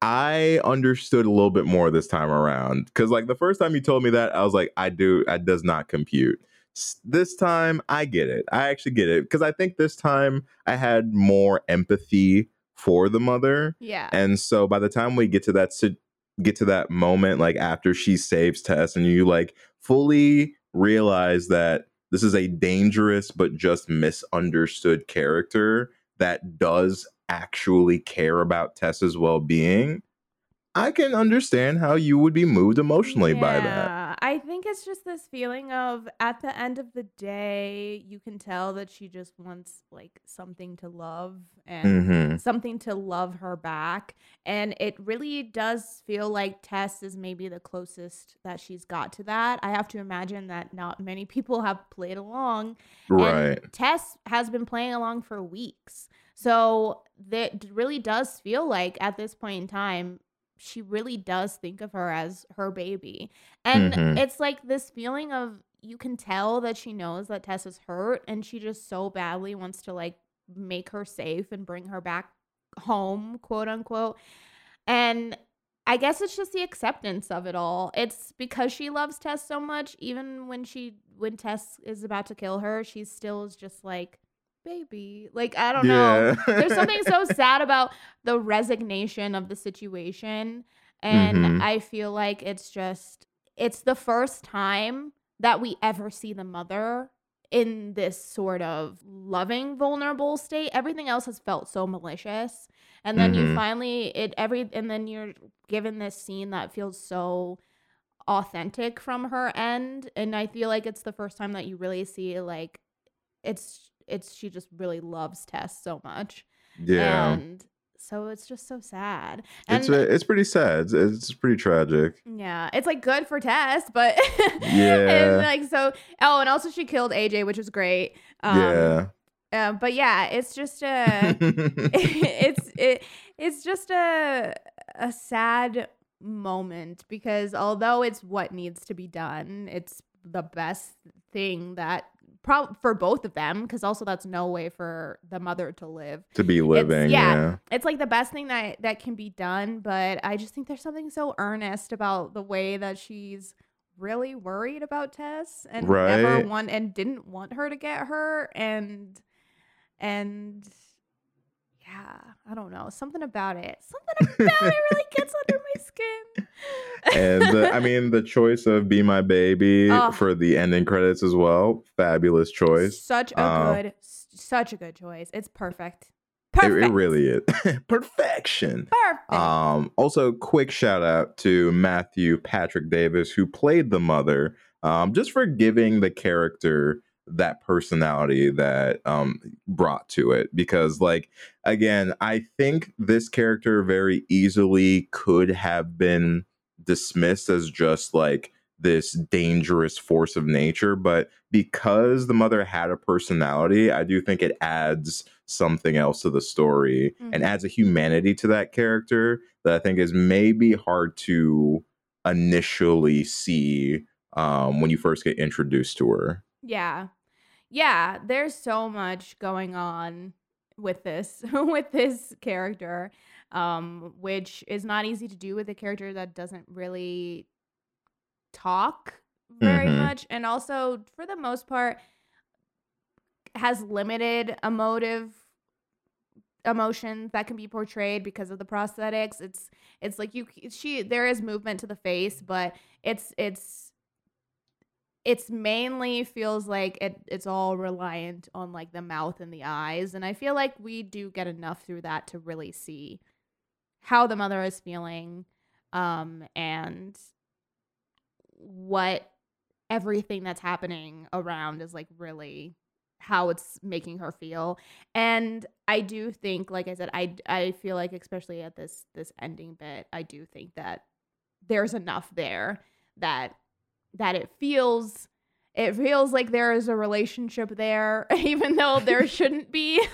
I understood a little bit more this time around. Because like the first time you told me that, I was like, I do, I does not compute. This time, I get it. I actually get it because I think this time I had more empathy for the mother. yeah, And so by the time we get to that get to that moment like after she saves Tess and you like fully realize that this is a dangerous but just misunderstood character that does actually care about Tess's well-being, I can understand how you would be moved emotionally by that. Yeah, I think it's just this feeling of at the end of the day, you can tell that she just wants like something to love and Mhm. something to love her back. And it really does feel like Tess is maybe the closest that she's got to that. I have to imagine that not many people have played along. Right. And Tess has been playing along for weeks. So that really does feel like at this point in time, she really does think of her as her baby. And Mhm. it's like this feeling of you can tell that she knows that Tess is hurt and she just so badly wants to like make her safe and bring her back home, quote unquote. And I guess it's just the acceptance of it all. It's because she loves Tess so much, even when she when Tess is about to kill her, she still is just like, baby. Like, I don't know. There's something so sad about the resignation of the situation. And Mhm. I feel like it's just it's the first time that we ever see the mother in this sort of loving vulnerable state everything else has felt so malicious and then you Mhm. finally it every and then you're given this scene that feels so authentic from her end and i feel like it's the first time that you really see like it's it's she just really loves tess so much Yeah. and so it's just so sad and it's it's pretty sad. It's, it's pretty tragic. yeah, it's like good for Tess, but Yeah. and like so. Oh, and also she killed AJ, which was great. Um, yeah. uh, but yeah, it's just a, it's it, it's just a a sad moment because although it's what needs to be done, it's the best thing that prob for both of them because also that's no way for the mother to live to be living. yeah. yeah. it's like the best thing that that can be done but i just think there's something so earnest about the way that she's really worried about tess and never want and didn't want her to get hurt and and yeah i don't know something about it something about it really gets under my skin and the, I mean the choice of "Be My Baby" Oh. for the ending credits as well. Fabulous choice. such a Uh, good such a good choice it's perfect It, perfect it really is perfection. perfect Um, also, quick shout out to Matthew Patrick Davis who played the mother, um, just for giving the character that personality that um brought to it because like again i think this character very easily could have been dismissed as just like this dangerous force of nature but because the mother had a personality i do think it adds something else to the story and Mhm. adds a humanity to that character that i think is maybe hard to initially see um, when you first get introduced to her Yeah. Yeah, there's so much going on with this with this character um which is not easy to do with a character that doesn't really talk very Mhm. much and also for the most part has limited emotive emotions that can be portrayed because of the prosthetics it's it's like you she there is movement to the face but it's it's it's mainly feels like it, it's all reliant on like the mouth and the eyes and i feel like we do get enough through that to really see how the mother is feeling um and what everything that's happening around is like really how it's making her feel and i do think like i said i i feel like especially at this this ending bit i do think that there's enough there that that it feels it feels like there is a relationship there even though there shouldn't be.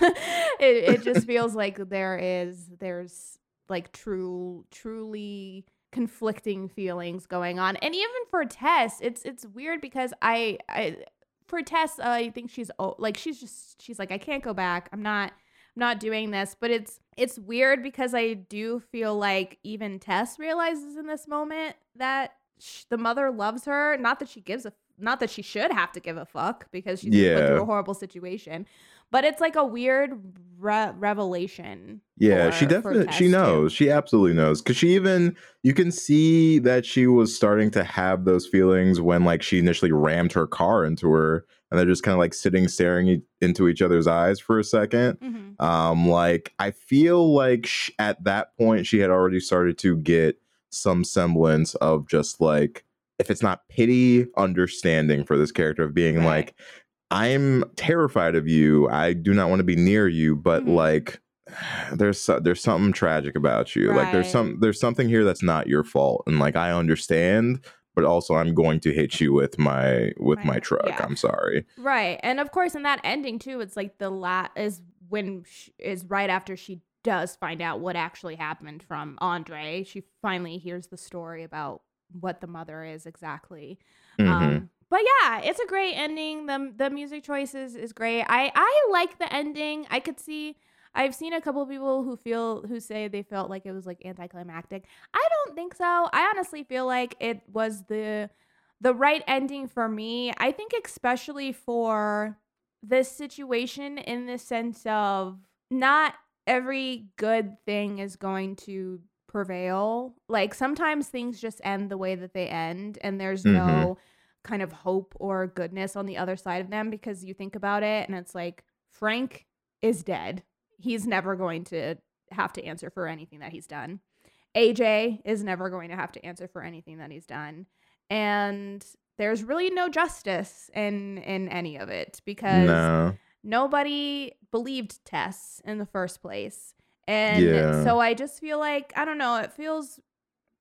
It, it just feels like there is there's like true truly conflicting feelings going on. And even for tess it's it's weird because i i for tess i think she's oh, like she's just she's like i can't go back. I'm not i'm not doing this. But it's it's weird because i do feel like even tess realizes in this moment that sh- the mother loves her not that she gives a not that she should have to give a fuck because she's yeah. Through a horrible situation but it's like a weird re- revelation Yeah, for- she definitely she too. knows. She absolutely knows cuz she even you can see that she was starting to have those feelings when like she initially rammed her car into her and they're just kind of like sitting staring e- into each other's eyes for a 2nd Mhm. Um like I feel like sh- at that point she had already started to get some semblance of just like if it's not pity, understanding for this character of being Right. like I'm terrified of you. I do not want to be near you, but Mhm. like there's there's something tragic about you. Like there's some there's something here that's not your fault and like I understand, but also I'm going to hit you with my with my truck. yeah. I'm sorry. Right. And of course in that ending too, it's like the la is when sh- is right after she does find out what actually happened from Andre. She finally hears the story about what the mother is exactly. Mhm. Um but yeah, it's a great ending. The the music choices is great. I I like the ending. I could see I've seen a couple of people who feel who say they felt like it was like anticlimactic. I don't think so. I honestly feel like it was the the right ending for me. I think especially for this situation in the sense of not every good thing is going to prevail. Like sometimes things just end the way that they end and there's Mhm. no kind of hope or goodness on the other side of them because you think about it and it's like Frank is dead. He's never going to have to answer for anything that he's done. AJ is never going to have to answer for anything that he's done. And there's really no justice in in any of it because No. Nobody believed Tess in the first place. And Yeah. so I just feel like I don't know, it feels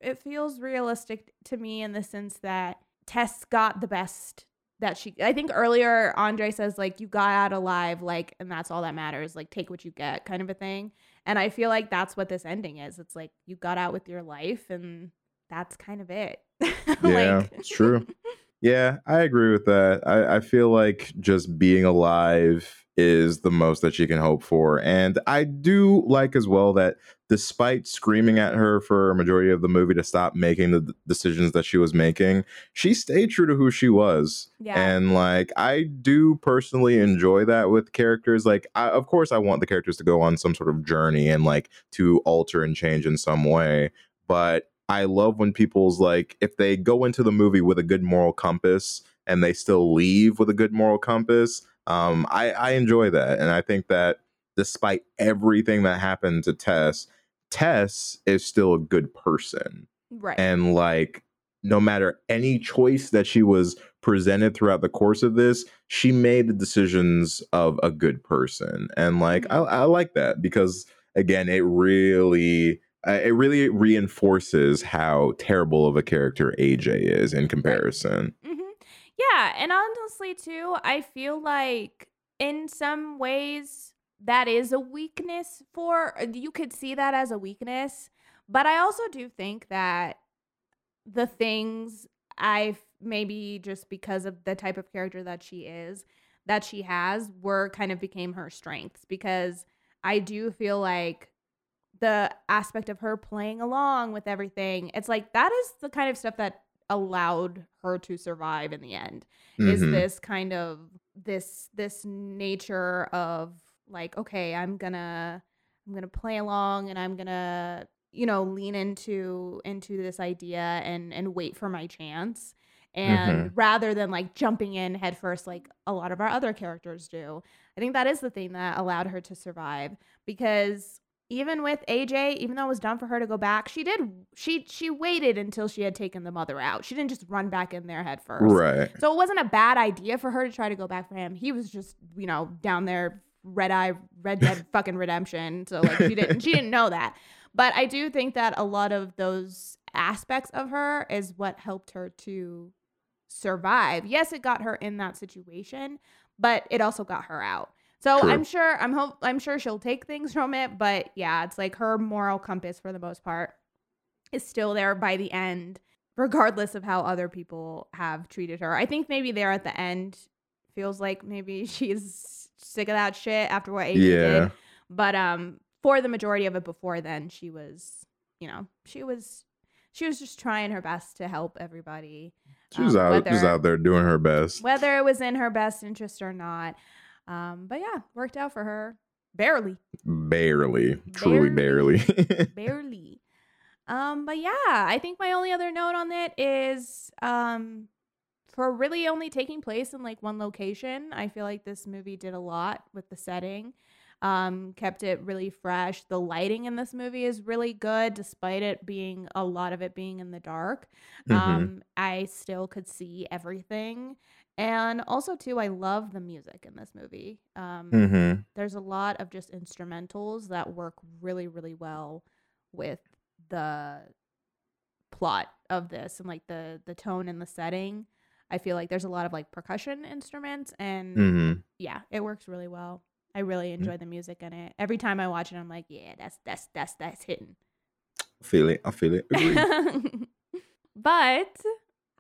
it feels realistic to me in the sense that Tess got the best that she I think earlier Andre says like you got out alive like and that's all that matters like take what you get kind of a thing. And I feel like that's what this ending is. It's like you got out with your life and that's kind of it. Yeah, Like- it's true. Yeah, I agree with that. I, I feel like just being alive is the most that she can hope for. And I do like as well that despite screaming at her for a majority of the movie to stop making the d- decisions that she was making, she stayed true to who she was. Yeah. And like, I do personally enjoy that with characters. Like, I, of course, I want the characters to go on some sort of journey and like to alter and change in some way. But I love when people's like, if they go into the movie with a good moral compass and they still leave with a good moral compass, um, I, I enjoy that. And I think that despite everything that happened to Tess, Tess is still a good person right. and like no matter any choice that she was presented throughout the course of this she made the decisions of a good person and like I, I like that because again it really uh, it really reinforces how terrible of a character aj is in comparison. Hmm Yeah, and honestly too, I feel like in some ways that is a weakness for you could see that as a weakness, but I also do think that the things I maybe just because of the type of character that she is, that she has, were kind of became her strengths because I do feel like the aspect of her playing along with everything, it's like that is the kind of stuff that allowed her to survive in the end is Mhm. this kind of this this nature of like okay i'm gonna i'm gonna play along and i'm gonna you know lean into into this idea and and wait for my chance and rather than like jumping in headfirst like a lot of our other characters do i think that is the thing that allowed her to survive because even with AJ, even though it was done for her to go back, she did she she waited until she had taken the mother out. She didn't just run back in there head first. Right. So it wasn't a bad idea for her to try to go back for him. He was just, you know, down there red eye red dead fucking redemption. So like she didn't she didn't know that. But I do think that a lot of those aspects of her is what helped her to survive. Yes, it got her in that situation, but it also got her out. So True. I'm sure I'm hope I'm sure she'll take things from it, but yeah, it's like her moral compass for the most part is still there by the end, regardless of how other people have treated her. I think maybe there at the end feels like maybe she's sick of that shit after what AJ Yeah. did. But um for the majority of it before then, she was, you know, she was she was just trying her best to help everybody. She was um, out whether- out there doing her best. whether it was in her best interest or not. Um, but yeah, worked out for her. Barely. Barely. Truly barely. barely. Um, but yeah, I think my only other note on it is um for really only taking place in like one location, I feel like this movie did a lot with the setting. Um, kept it really fresh. The lighting in this movie is really good, despite it being a lot of it being in the dark. Mhm. Um, I still could see everything. And also too, I love the music in this movie. Um, hmm there's a lot of just instrumentals that work really really well with the plot of this and like the the tone and the setting. I feel like there's a lot of like percussion instruments and hmm yeah it works really well. I really enjoy the music in it. Every time i watch it i'm like yeah that's that's that's that's hitting. Feel it. I feel it. But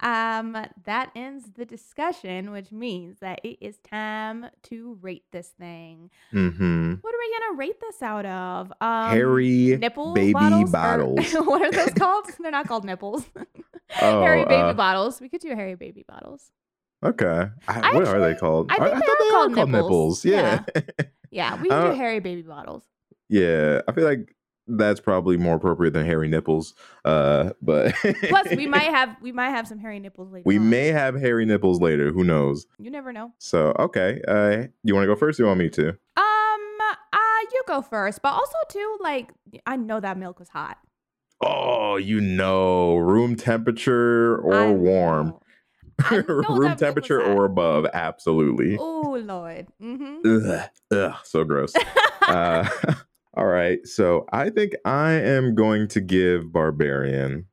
um that ends the discussion which means that it is time to rate this thing Mm-hmm. What are we gonna rate this out of? Um, Hairy nipple baby bottles, or- bottles. what are those called? They're not called nipples. Oh, hairy baby uh, bottles. We could do hairy baby bottles. Okay. I, I what are they called? I think they thought are they called are called nipples. nipples. Yeah. Yeah, we can Uh, do hairy baby bottles. yeah. I feel like that's probably more appropriate than hairy nipples. Uh, but Plus, we might have we might have some hairy nipples later. we on. may have hairy nipples later. Who knows? You never know. So okay. Uh, you want to go first? Or you want me to? Um, uh, you go first. But also too, like I know that milk was hot. Oh, you know, room temperature or I warm. know. I know that milk room temperature or above. Absolutely. Oh Lord. Mm-hmm. Ugh, ugh, so gross. uh, all right, so I think I am going to give Barbarian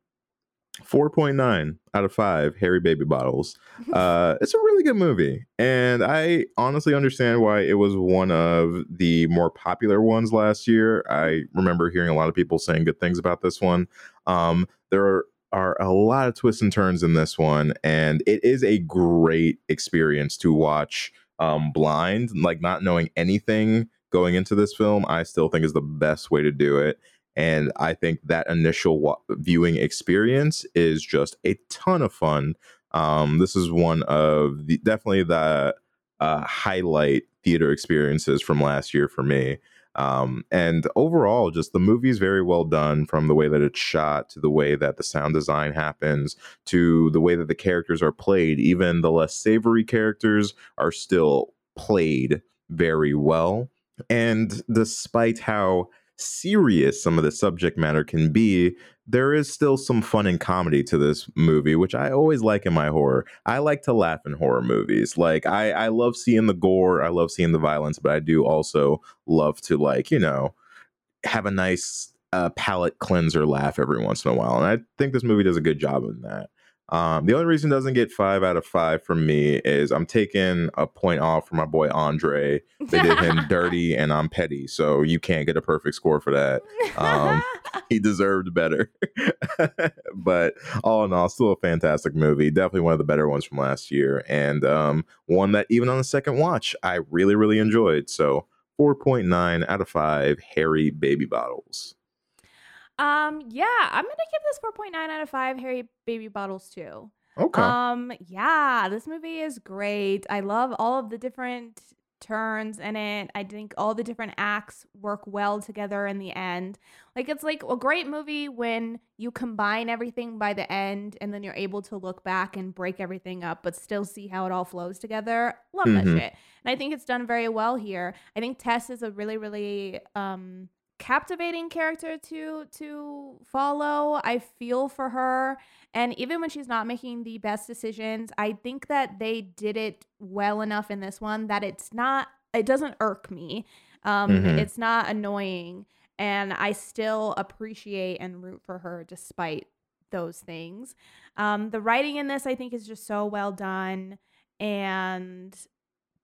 4.9 out of 5 hairy baby bottles. Uh, it's a really good movie, and I honestly understand why it was one of the more popular ones last year. I remember hearing a lot of people saying good things about this one. Um, there are are a lot of twists and turns in this one, and it is a great experience to watch um, blind, like not knowing anything going into this film. I still think is the best way to do it. And I think that initial wa- viewing experience is just a ton of fun. Um, this is one of the definitely the uh, highlight theater experiences from last year for me. Um, and overall, just the movie is very well done from the way that it's shot to the way that the sound design happens to the way that the characters are played. Even the less savory characters are still played very well. And despite how serious some of the subject matter can be, there is still some fun and comedy to this movie, which I always like in my horror. I like to laugh in horror movies. Like I, I love seeing the gore, I love seeing the violence, but I do also love to like, you know, have a nice uh, palate cleanser laugh every once in a while. And I think this movie does a good job in that. Um, the only reason it doesn't get five out of five from me is I'm taking a point off for my boy Andre. They did him dirty and I'm petty, so you can't get a perfect score for that. Um, he deserved better. but all in all, still a fantastic movie. Definitely one of the better ones from last year, and um, one that even on the second watch, I really, really enjoyed. So 4.9 out of 5 hairy baby bottles. Um, yeah, I'm gonna give this 4.9 out of 5 Hairy Baby Bottles too. Okay. Um, yeah, this movie is great. I love all of the different turns in it. I think all the different acts work well together in the end. Like it's like a great movie when you combine everything by the end and then you're able to look back and break everything up but still see how it all flows together. Love that Mhm. shit. And I think it's done very well here. I think Tess is a really really um captivating character to to follow. I feel for her and even when she's not making the best decisions, I think that they did it well enough in this one that it's not it doesn't irk me. Um Mhm. it's not annoying and I still appreciate and root for her despite those things. Um the writing in this I think is just so well done and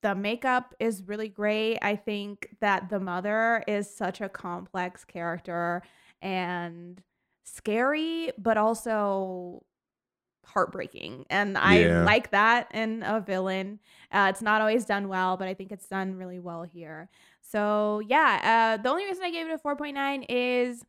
the makeup is really great. I think that the mother is such a complex character and scary, but also heartbreaking. And I Yeah. like that in a villain. Uh, it's not always done well, but I think it's done really well here. So, yeah, uh, the only reason I gave it a 4.9 is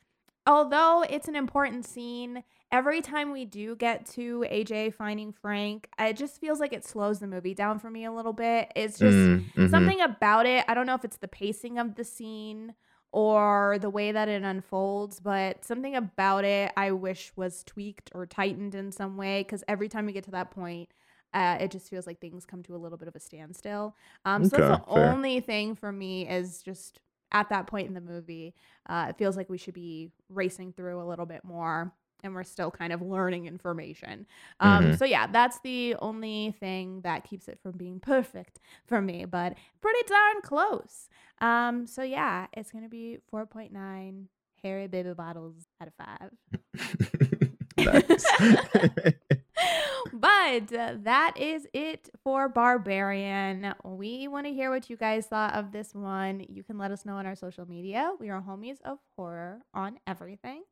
although it's an important scene, every time we do get to AJ finding Frank, it just feels like it slows the movie down for me a little bit. It's just Mm, mhm. something about it. I don't know if it's the pacing of the scene or the way that it unfolds, but something about it I wish was tweaked or tightened in some way because every time we get to that point, uh, it just feels like things come to a little bit of a standstill. Um, so that's the fair. only thing for me is just at that point in the movie, uh, it feels like we should be racing through a little bit more. And we're still kind of learning information. Um, Mhm. So, yeah, that's the only thing that keeps it from being perfect for me, but pretty darn close. Um, so, yeah, it's going to be 4.9 Hairy Baby Bottles out of 5. nice. but that is it for Barbarian. We want to hear what you guys thought of this one. You can let us know on our social media. We are homies of horror on everything.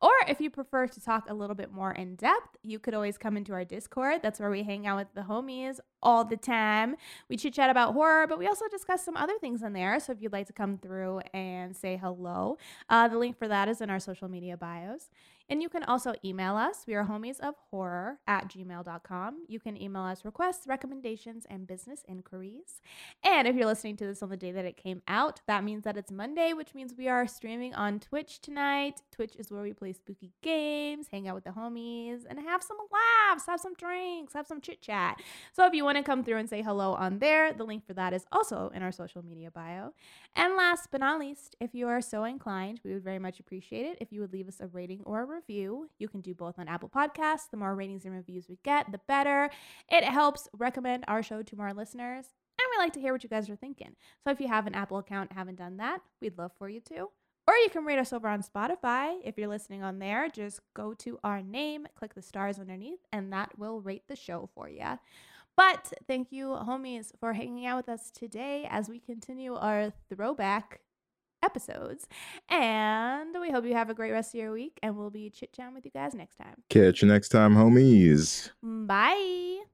Or if you prefer to talk a little bit more in depth, you could always come into our Discord. That's where we hang out with the homies all the time. We chit chat about horror, but we also discuss some other things in there. So if you'd like to come through and say hello, uh, the link for that is in our social media bios. And you can also email us. We are homies of horror at gmail.com. You can email us requests, recommendations, and business inquiries. And if you're listening to this on the day that it came out, that means that it's Monday, which means we are streaming on Twitch tonight. Twitch is where we play spooky games, hang out with the homies, and have some laughs, have some drinks, have some chit chat. So if you want to come through and say hello on there, the link for that is also in our social media bio. And last but not least, if you are so inclined, we would very much appreciate it if you would leave us a rating or a review. You can do both on Apple Podcasts. The more ratings and reviews we get, the better. It helps recommend our show to more listeners. And we like to hear what you guys are thinking. So if you have an Apple account and haven't done that, we'd love for you to. Or you can rate us over on Spotify. If you're listening on there, just go to our name, click the stars underneath, and that will rate the show for you. But thank you, homies, for hanging out with us today as we continue our throwback episodes. And we hope you have a great rest of your week, and we'll be chit chatting with you guys next time. Catch you next time, homies. Bye.